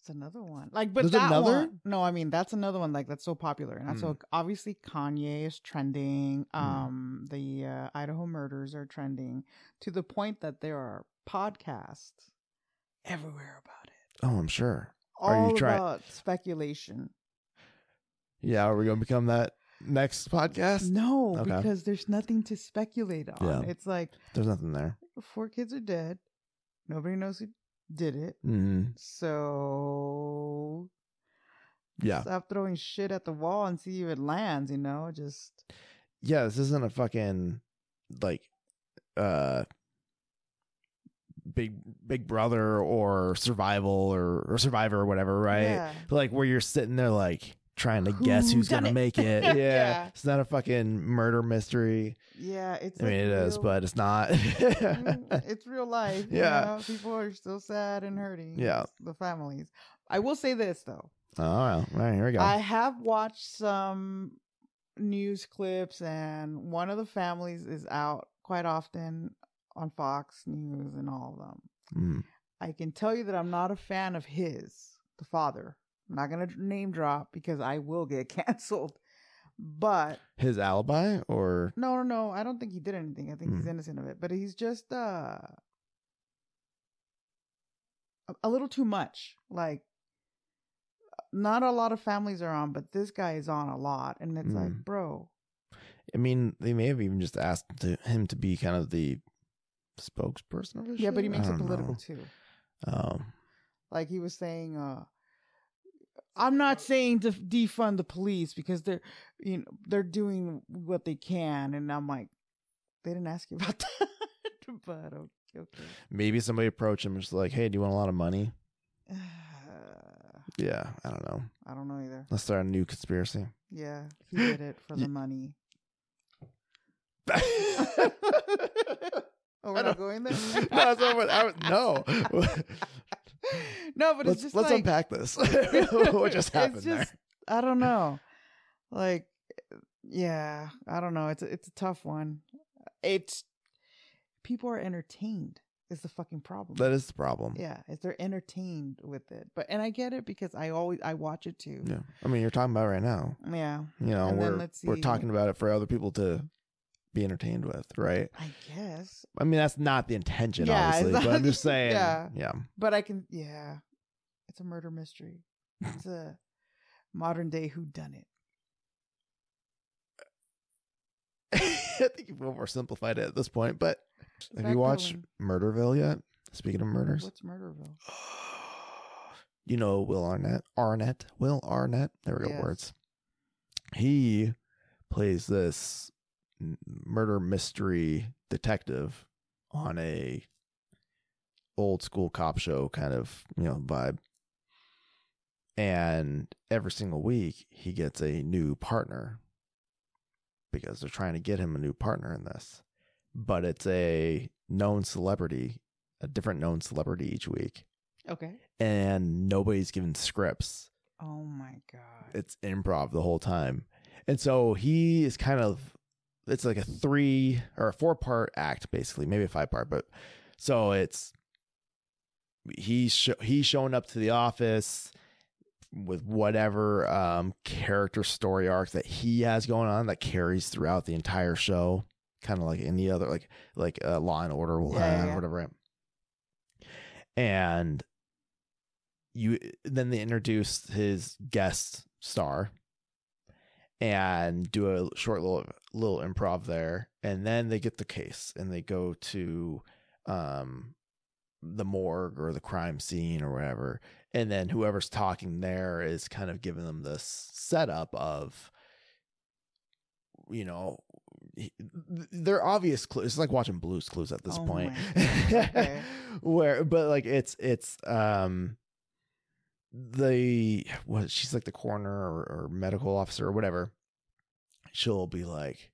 It's another one. Like, but There's that another? one. No, I mean that's another one. Like that's so popular, and that's so obviously Kanye is trending. Mm. Um, the uh, Idaho murders are trending to the point that there are podcasts everywhere about it. oh, I'm sure. Are you All try- about speculation. Yeah, are we gonna become that next podcast? No, Okay. because there's nothing to speculate on. Yeah. It's like There's nothing there. four kids are dead. Nobody knows who did it. hmm So Yeah, stop throwing shit at the wall and see if it lands, you know? Just yeah. This isn't a fucking like uh big big brother or survival or, or survivor or whatever, right? Yeah. like where you're sitting there like trying to guess who's gonna it? make it. Yeah. Yeah. It's not a fucking murder mystery. Yeah, it's I mean it is, real- but it's not. Mm, it's real life. you Yeah. know? People are still sad and hurting. Yeah. The families. I will say this though. oh, all right, here we go. I have watched some news clips and one of the families is out quite often on Fox News and all of them. Mm. I can tell you that I'm not a fan of his, the father. I'm not going to name drop because I will get canceled. But His alibi or no, no, no. I don't think he did anything. I think he's Hmm. innocent of it. But he's just uh a, little too much. Like not a lot of families are on, but this guy is on a lot and it's like, Hmm. bro, I mean, they may have even just asked to, him to be kind of the spokesperson of it. yeah, but he makes it political too. Um, like he was saying uh i'm not saying to defund the police because they're you know they're doing what they can and i'm like they didn't ask you about that but okay, okay. maybe somebody approached him and was like, "Hey, do you want a lot of money?" Yeah, I don't know. i don't know either Let's start a new conspiracy. yeah he did it for the money oh we're not going there that's not what I was, no. no, but let's it's just let's like unpack this. what just happened it's just, there? I don't know. Like, yeah, I don't know. It's a, it's a tough one. It's people are entertained is the fucking problem. That is the problem. yeah, is they're entertained with it. But and I get it because I always I watch it too. Yeah. I mean, you're talking about it right now. Yeah, You know, And we're we're talking about it for other people to be entertained with, right? I guess. I mean, that's not the intention, Yeah, it's obviously, but I'm just saying. yeah. yeah. But I can. Yeah, it's a murder mystery. It's a modern day who done it. I think you've oversimplified it at this point, but have you watched Murderville yet? Speaking of murders, What's Murderville? you know Will Arnett. Arnett. Will Arnett. There we go. Yes. Words. He plays this murder mystery detective on a old school cop show kind of you know vibe. And every single week he gets a new partner because they're trying to get him a new partner in this. But it's a known celebrity, a different known celebrity each week Okay. and nobody's given scripts. Oh my god. It's improv the whole time. And so he is kind of it's like a three or a four part act basically, maybe a five part, but so it's he's sh- he's showing up to the office with whatever um character story arc that he has going on that carries throughout the entire show, kind of like any other like like uh, Law and Order will Yeah, have yeah. whatever. And you then they introduce his guest star and do a short little little improv there. And then they get the case and they go to um the morgue or the crime scene or whatever. And then whoever's talking there is kind of giving them this setup of you know he- they're obvious clues it's like watching blues clues at this Oh point. okay. where but like it's it's um the what she's like the coroner or, or medical officer or whatever she'll be like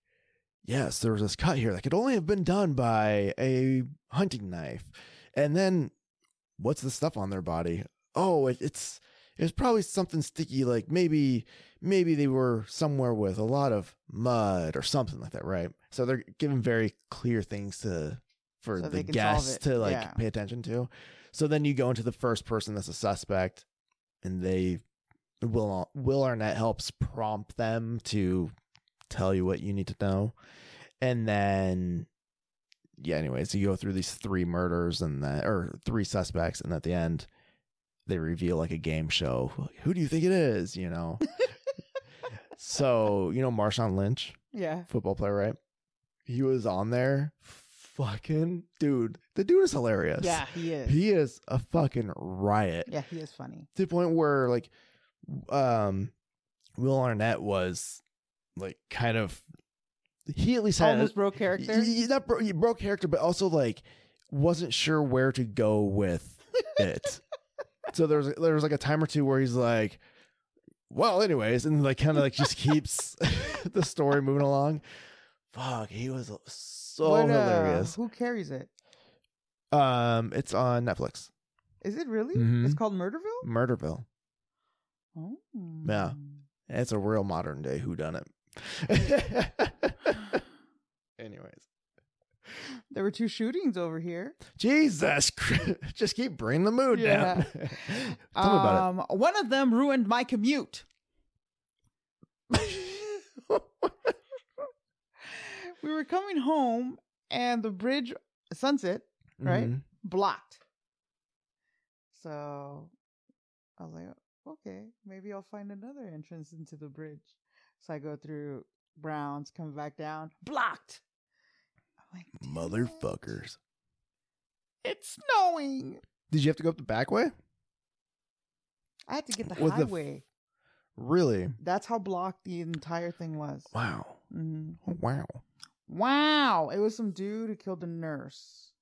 yes there was this cut here that could only have been done by a hunting knife. And then what's the stuff on their body? Oh it, it's it's probably something sticky like maybe maybe they were somewhere with a lot of mud or something like that right? So they're giving very clear things to for So the guests to like Yeah. pay attention to. So then you go into the first person that's a suspect and they will uh, will arnett helps prompt them to tell you what you need to know. And then yeah anyways you go through these three murders and that or three suspects and at the end they reveal like a game show. Like, who do you think it is? You know? So you know marshawn lynch? Yeah. football player right? He was on there fucking dude the dude is hilarious Yeah, he is. he is a fucking riot yeah, he is funny. to the point where like um will arnett was like kind of he at least had Almost broke character. Y- not bro- he broke character, but also like wasn't sure where to go with it. so there was there was like a time or two where he's like, "Well, anyways," and like kind of like just keeps the story moving along. Fuck, he was so What, uh, hilarious. who carries it? Um, it's on Netflix, Is it really? Mhm. It's called Murderville. Murderville. Oh. Yeah. It's a real modern day Who done it. Anyways, There were two shootings over here. Jesus, Christ. just keep bringing the mood down. Tell me about um, One of them ruined my commute. it. We were coming home and the bridge, Sunset, right? Mhm. blocked. So I was like, okay, maybe I'll find another entrance into the bridge. So I go through Browns, come back down, blocked. I'm like, Motherfuckers. It's snowing. Did you have to go up the back way? I had to get the With the f- highway. Really? That's how blocked the entire thing was. Wow. hmm Wow. Wow. It was some dude who killed a nurse.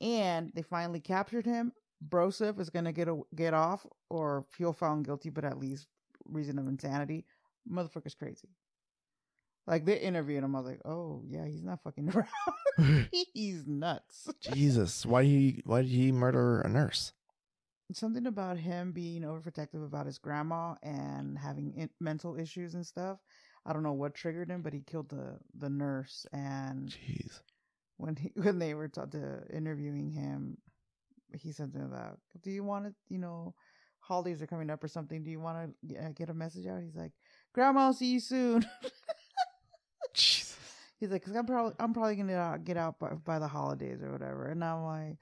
And they finally captured him. Broseph is going to get a, get off or feel found guilty, but at least reason of insanity. Motherfucker's crazy. Like they interviewed him. I was like, oh, yeah, he's not fucking around. he's nuts. Jesus. Why he why did he murder a nurse? something about him being overprotective about his grandma and having in- mental issues and stuff. I don't know what triggered him, but he killed the the nurse. And Jeez. when he when they were ta- to interviewing him, he said something about, "Do you want to, you know, holidays are coming up or something? Do you want to uh, get a message out?" He's like, "Grandma, I'll see you soon." Jesus. He's like, "Cause I'm probably I'm probably gonna uh, get out by, by the holidays or whatever." And I'm like,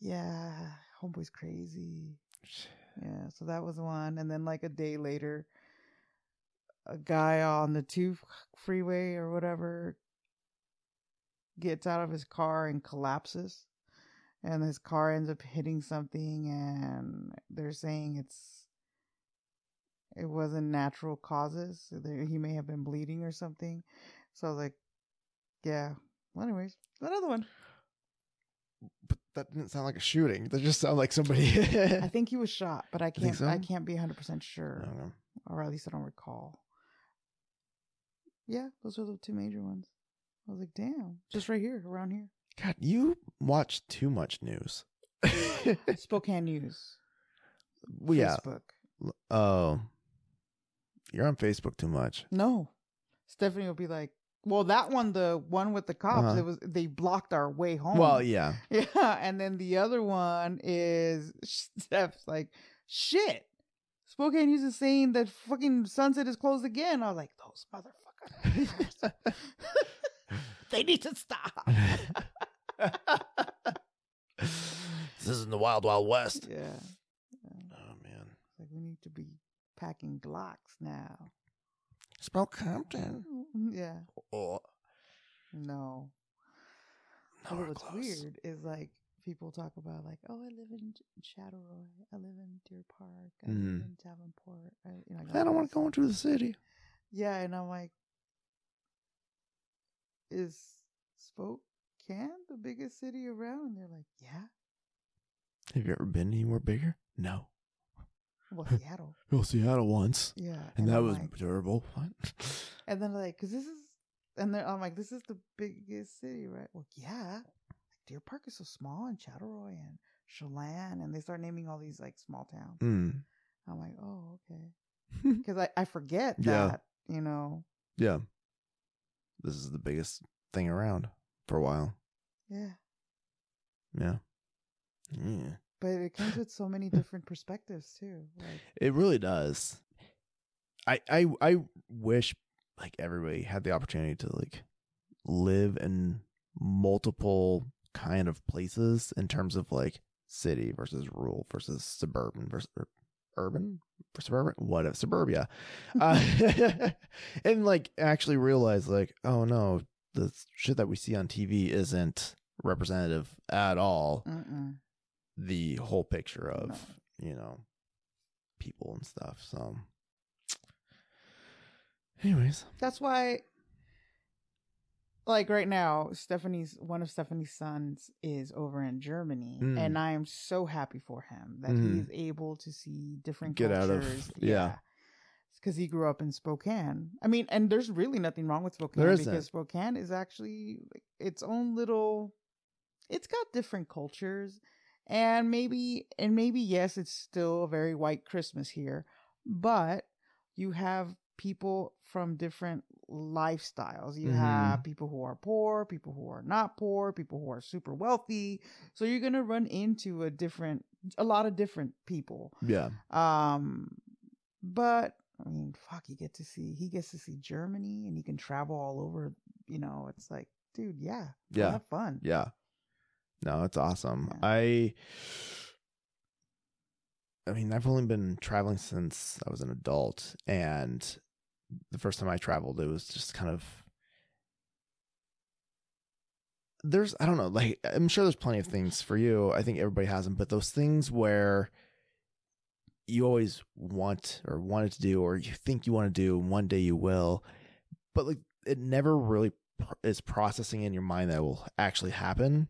"Yeah, homeboy's crazy." Yeah, so that was one. And then like a day later, a guy on the two freeway or whatever gets out of his car and collapses. And his car ends up hitting something and they're saying it's it wasn't natural causes. He may have been bleeding or something. So I was like, yeah. Well, anyways, another one. But that didn't sound like a shooting. That just sounded like somebody. I think he was shot, but I can't. I so? can't be hundred percent I sure. don't know. or at least I don't recall. Yeah, those are the two major ones. I was like, damn, just right here, around here. God, you watch too much news. Spokane News. well, yeah. Facebook. Oh, you're on Facebook too much. No, Stephanie will be like, well, that one, the one with the cops, Uh-huh. it was they blocked our way home. Well, yeah. yeah, and then the other one is Steph's like, shit. Spokane News is saying that fucking Sunset is closed again. I was like, those motherfuckers. they need to stop. this isn't the Wild Wild West. Yeah. Oh man. It's like we need to be packing Glocks now. Spell Compton. Yeah. Oh, No. no, But what's close. weird is like people talk about like, oh, I live in Chattaroy, I live in Deer Park, I live Mhm. in Davenport. I, you know, I don't want to go into the city. Yeah, and I'm like, is Spokane the biggest city around? And they're like, yeah. Have you ever been anywhere bigger? No. Well, Seattle. Well, Seattle once, Yeah. and that I'm was like- terrible. What? And then like, cause this is, and then I'm like, this is the biggest city, right? Well, yeah. Like Deer Park is so small, and Chattaroy and Chelan, and they start naming all these like small towns. Mm. I'm like, oh, okay. Because I I forget Yeah. that, you know. Yeah. This is the biggest thing around for a while. Yeah. Yeah. Yeah. But it comes with so many different perspectives too. Like, It really does. I I I wish like everybody had the opportunity to like live in multiple kind of places in terms of like city versus rural versus suburban versus urban for suburban what if suburbia uh, and like actually realize like oh no the shit that we see on tv isn't representative at all mm-mm. the whole picture of No. you know people and stuff so anyways That's why, like right now, Stephanie's one of Stephanie's sons is over in Germany, Mm. and I am so happy for him that Mhm. he's able to see different Get out of- cultures. yeah. Because he grew up in Spokane. I mean, and there's really nothing wrong with Spokane because. Spokane is actually its own little. It's got different cultures, and maybe and maybe yes, it's still a very white Christmas here, but you have people from different lifestyles. You Mhm. have people who are poor, people who are not poor, people who are super wealthy. So you're gonna run into a different, a lot of different people. yeah Um, but I mean, fuck, you get to see he gets to see Germany and he can travel all over. You know, it's like, dude, yeah, Yeah. have fun. Yeah. No, it's awesome. Yeah. I I mean, I've only been traveling since I was an adult and the first time I traveled it was just kind of there's I don't know, like I'm sure there's plenty of things for you. I think everybody has them, but those things where you always want or wanted to do or you think you want to do and one day you will, but like it never really is processing in your mind that will actually happen.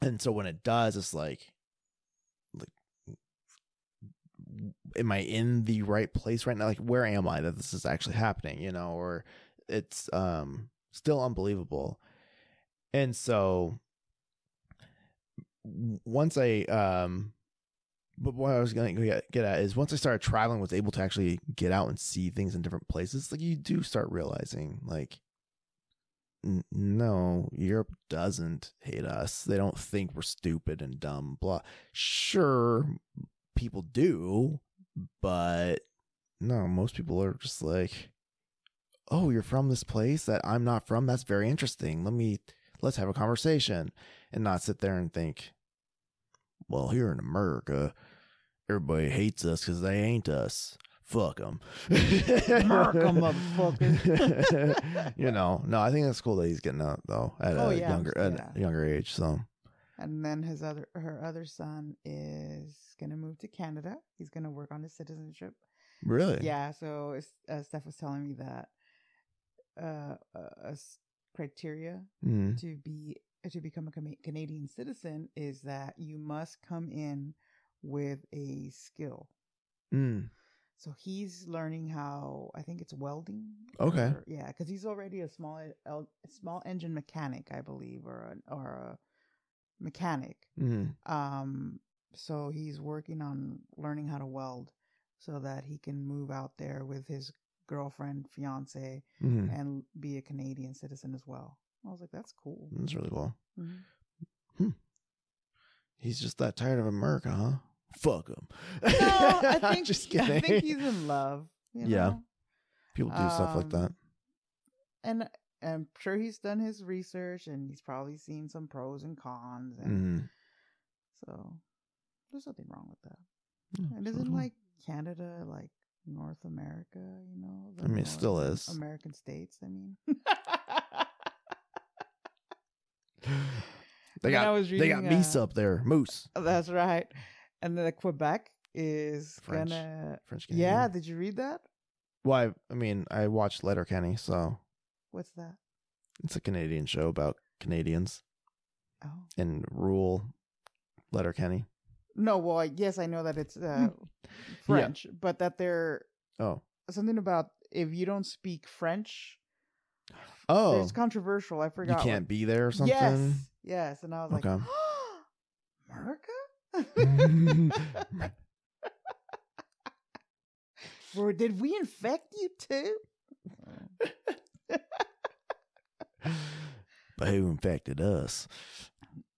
And so when it does, it's like, am I in the right place right now? Like, where am I that this is actually happening? You know, or it's um still unbelievable. And so once I um but what I was gonna get, get at is once I started traveling, was able to actually get out and see things in different places. Like you do start realizing, like, no, Europe doesn't hate us. They don't think we're stupid and dumb. Blah. Sure, people do, but no, most people are just like, oh, you're from this place that I'm not from. That's very interesting. Let me let's have a conversation and not sit there and think, well, here in America, everybody hates us because they ain't us. Fuck them. Motherfucker. you know, no, I think that's cool that he's getting out though at Oh, a yeah, younger at yeah. a younger age. So And then his other her other son is gonna move to Canada. He's gonna work on his citizenship. really, Yeah, so uh, Steph was telling me that uh, a criteria Mm. to be to become a Canadian citizen is that you must come in with a skill. Mm. So he's learning how I think it's welding. Okay. or- yeah, because he's already a small el- small engine mechanic, I believe, or a, or a mechanic. Mm. Um, so he's working on learning how to weld so that he can move out there with his girlfriend, fiance, Mm. and be a Canadian citizen as well. I was like, that's cool. That's really cool. Mhm. He's just that tired of America, huh? Fuck him. No, I think just kidding. I think he's in love. you Yeah. People do stuff like Um, that. and I'm sure he's done his research and he's probably seen some pros and cons, and Mm. so there's nothing wrong with that. Yeah, and isn't like Canada like North America? You know, I mean, it still is. American states. I mean, they got was they got reading, meese uh, up there, moose. that's right. And then Quebec is French. gonna. French Yeah, did you read that? Well, I, I mean, I watched Letterkenny, so What's that? it's a Canadian show about Canadians Oh in rural Letterkenny. no, well, I- yes, I know that it's uh, French, but that they're Oh, something about if you don't speak French, oh, it's controversial. I forgot you forgot. can't what- be there or something. Yes, yes, and I was Okay. like, America. Or did we infect you too? but who infected us?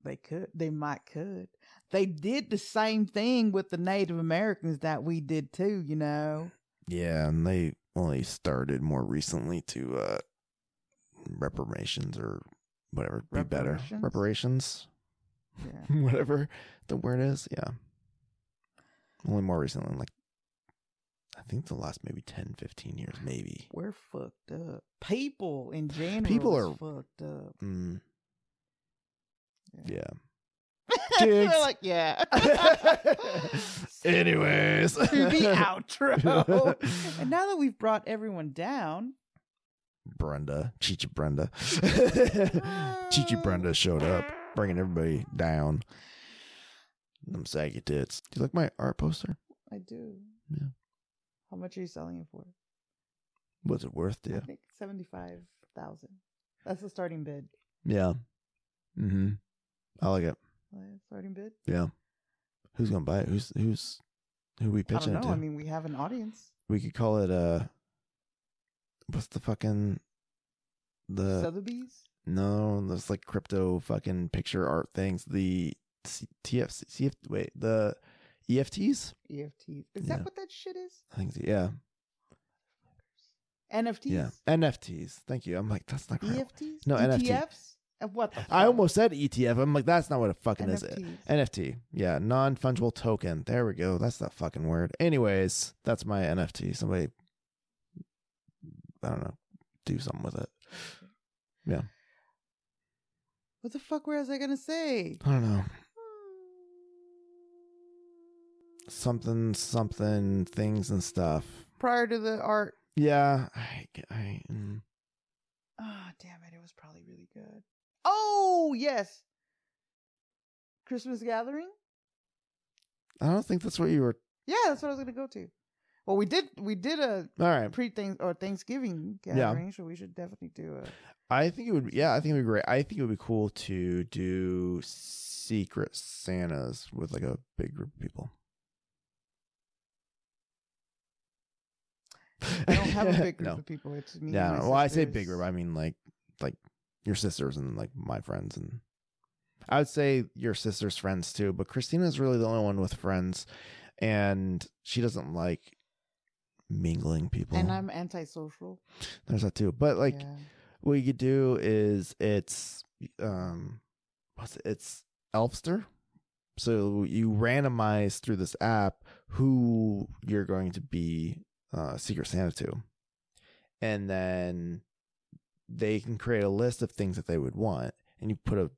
They could. They might could. They did the same thing with the Native Americans that we did too. You know. Yeah, and they only started more recently to uh reparations or whatever be better. Reparations? Reparations, Yeah. whatever the word is. Yeah, only more recently, like I think the last maybe 10, 15 years, maybe. We're fucked up. People in general. People are- fucked up. Mm, yeah. They're Jigs. like, yeah. Anyways, the outro. and now that we've brought everyone down, Brenda, Chichi Brenda, Chichi Brenda showed up, bringing everybody down. Them saggy tits. Do you like my art poster? I do. Yeah. How much are you selling it for? What's it worth to I think seventy-five thousand. That's the starting bid. Yeah. Mm-hmm. I like it. Uh, Starting bid. Yeah. Who's gonna buy it? Who's who's who we I pitching don't it to? I mean, we have an audience. we could call it uh what's the fucking the Sotheby's. no, those like crypto fucking picture art things. The C- TF CF wait, the EFTs? EFTs. Is Yeah. that what that shit is? I think so, yeah. NFTs. Yeah. NFTs. Thank you. I'm like, that's not correct. EFTs. No, NFT. ETFs. And what? The I fuck? almost said ETF. I'm like, that's not what it fucking is. NFTs. NFT. Yeah, non fungible token. There we go. That's that fucking word. Anyways, that's my NFT. Somebody, I don't know, do something with it. Yeah. What the fuck was I gonna say? I don't know. Something, something, things and stuff. Prior to the art. Yeah. I, I, mm. Oh, damn it. It was probably really good. Oh, yes. Christmas gathering? I don't think that's what you were. Yeah, that's what I was gonna go to. Well, we did we did a All right. pre things or Thanksgiving Yeah. gathering, so we should definitely do a I think it would. Yeah, I think it would be great. I think it would be cool to do secret Santas with like a big group of people. I don't have a big group no. of people. It's me. Yeah. my Well, I say big group. I mean like like your sisters and like my friends and I would say your sister's friends too, but Christina's really the only one with friends and she doesn't like mingling people. And I'm antisocial. There's that too. But like yeah. what you could do is it's um what's it? it's Elfster. So you randomize through this app who you're going to be uh Secret Santa to. And then they can create a list of things that they would want and you put a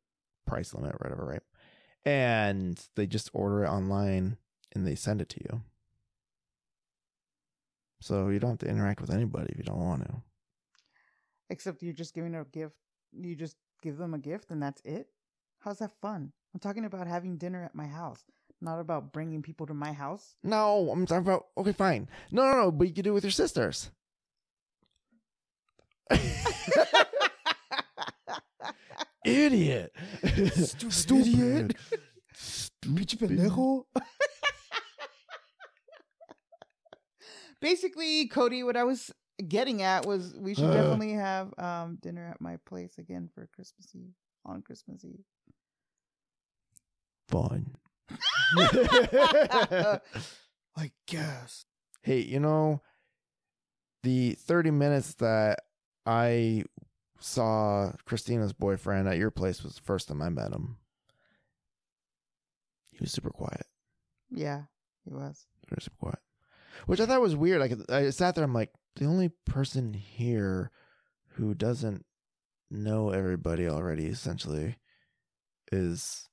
price limit or whatever, right? And they just order it online and they send it to you. So you don't have to interact with anybody if you don't want to. Except you're just giving a gift. You just give them a gift and that's it. How's that fun? I'm talking about having dinner at my house, not about bringing people to my house. No, I'm talking about. Okay, fine. No, no, no. But you can do it with your sisters. Idiot. Stupid idiot. Stupid. Basically, Cody, what I was getting at was we should Uh. definitely have um, dinner at my place again for Christmas Eve on Christmas Eve. Fun. I guess. hey, you know, the 30 minutes that I saw Christina's boyfriend at your place was the first time I met him. He was super quiet. Yeah, he was. Very super quiet. Which I thought was weird. Like I sat there, I'm like, the only person here who doesn't know everybody already, essentially, is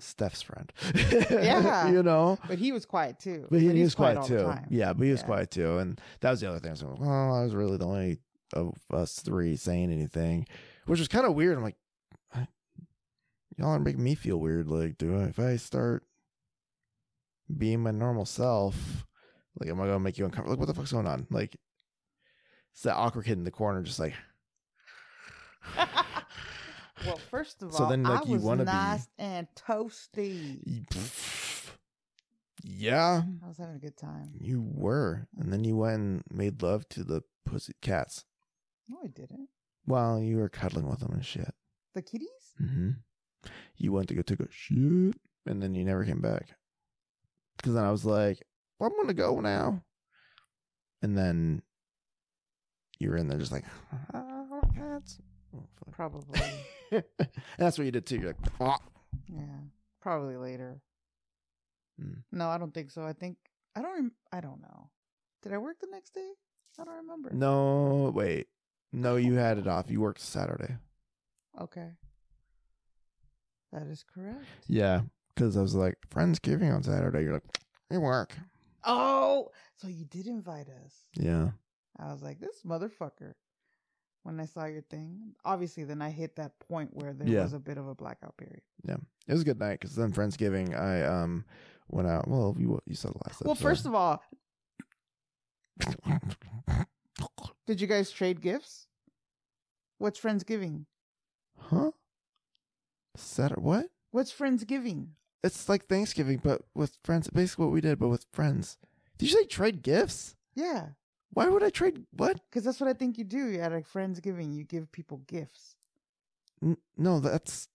Steph's friend. Yeah. you know. But he was quiet too. But he, he was quiet, the too. Yeah, but he was Yeah. quiet too, and that was the other thing. I was like, well, I was really the only of us three saying anything, which was kind of weird. I'm like, y'all are making me feel weird. Like, do I, if I start being my normal self, like, am I gonna make you uncomfortable? Like, what the fuck's going on? Like, it's that awkward kid in the corner, just like. Well, first of So all, then, like, I you was wanna be- nice and toasty. Yeah, I was having a good time. you were, and then you went and made love to the pussy cats. No, I didn't. Well, you were cuddling with them and shit. The kitties? Mm-hmm. You went to go take a shit, and then you never came back. Because then I was like, well, I'm gonna go now. And then you were in there just like, oh, cats. Oh. Probably. that's what you did too. You're like, oh. yeah, probably later. Mm. No, I don't think so. I think I don't. Rem- I don't know. Did I work the next day? I don't remember. no, wait, no, you had it off. You worked Saturday. Okay. That is correct. Yeah, because I was like, Friendsgiving on Saturday. You're like, you work. Oh, so you did invite us. Yeah. I was like, this motherfucker. When I saw your thing, obviously, then I hit that point where there Yeah. was a bit of a blackout period. Yeah, it was a good night because then Friendsgiving, I um went out. Well, you you saw the last. Well, first of all, did you guys trade gifts? What's Friendsgiving? huh? Saturday? What? What's Friendsgiving? It's like Thanksgiving, but with friends. Basically, what we did, but with friends. Did you say trade gifts? Yeah, Why would I trade what? because that's what I think you do at a Friendsgiving. You give people gifts. N- no, that's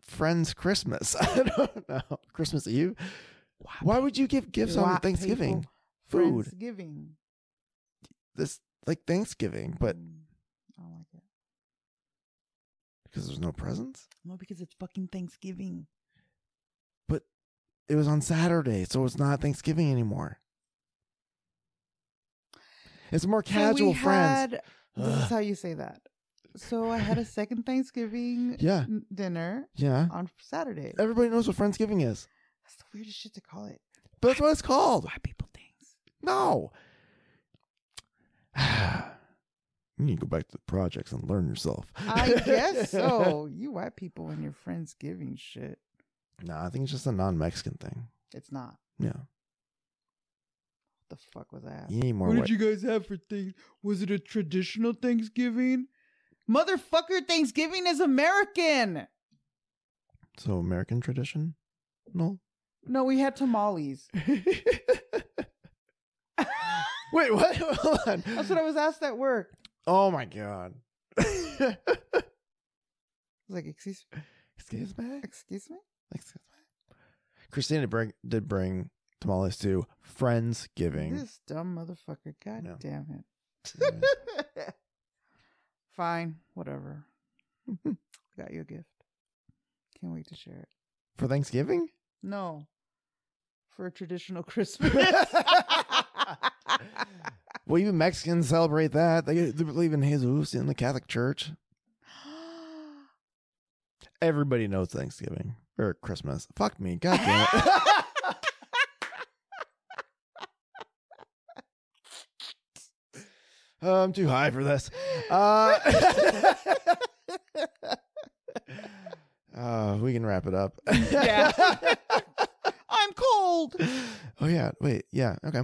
friends Christmas. I don't know. Christmas Eve. Why would you give gifts on Thanksgiving? Food. Friendsgiving. This like Thanksgiving, but Mm, I don't like it. because there's no presents. No, because it's fucking Thanksgiving. But it was on Saturday, so it's not Thanksgiving anymore. It's more casual we friends. had- this is how you say that. So I had a second Thanksgiving Yeah. n- dinner Yeah. on Saturday. Everybody knows what Friendsgiving is. That's the weirdest shit to call it. But that's what it's called. White people things. No. you need to go back to the projects and learn yourself. I guess so. You white people and your Friendsgiving shit. No, I think it's just a non Mexican thing. It's not. Yeah. What the fuck was that? You need more What white- did you guys have for things? Was it a traditional Thanksgiving? Motherfucker, Thanksgiving is American. So American tradition? No. No, we had tamales. Wait, what? Hold on. That's what I was asked at work. Oh my god. I was like, excuse, Excuse me. excuse me. Excuse me. Christina bring, did bring tamales to Friendsgiving. This dumb motherfucker. God No. damn it. Fine, whatever. Got you a gift. Can't wait to share it. For Thanksgiving? No, for a traditional Christmas. well, even Mexicans celebrate that. They, they believe in Jesus in the Catholic Church. Everybody knows Thanksgiving or Christmas. Fuck me. God damn it. I'm too high for this. Uh, uh, we can wrap it up. Yeah. I'm cold. Oh yeah, wait, yeah, okay.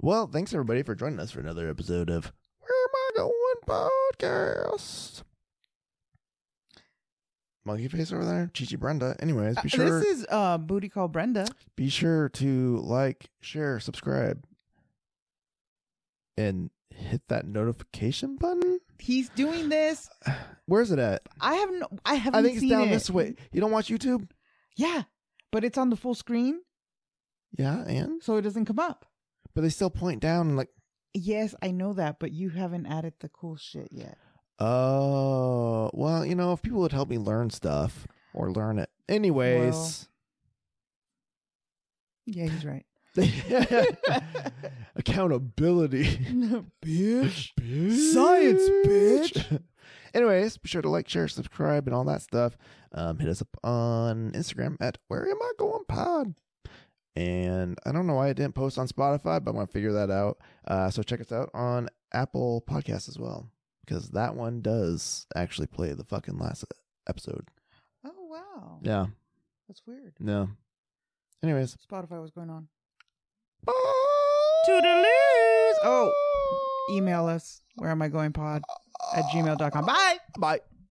Well, thanks everybody for joining us for another episode of Where Am I Going podcast. Monkey face over there, Chichi Brenda. Anyways, be sure This is uh, Booty Call Brenda. be sure to like, share, subscribe, and hit that notification button. He's doing this. Where's it at? I haven't. I haven't. I think it's down it. this way. You don't watch YouTube? Yeah, but it's on the full screen, Yeah, and so it doesn't come up. but they still point down and like, Yes, I know that, but you haven't added the cool shit yet. oh, well, you know, if people would help me learn stuff or learn it, anyways. Yeah, he's right. Accountability. Bitch. bitch. Science, bitch. Anyways, be sure to like, share, subscribe, and all that stuff. Um, hit us up on Instagram at Where Am I Going Pod. And I don't know why I didn't post on Spotify, but I'm gonna figure that out. Uh, so check us out on Apple Podcasts as well, because that one does actually play the fucking last episode. Oh wow, Yeah, that's weird. no. Anyways, Spotify was going on. Bye. Toodaloos. Oh, email us. Where am I going? Pod at gmail.com. Bye. Bye.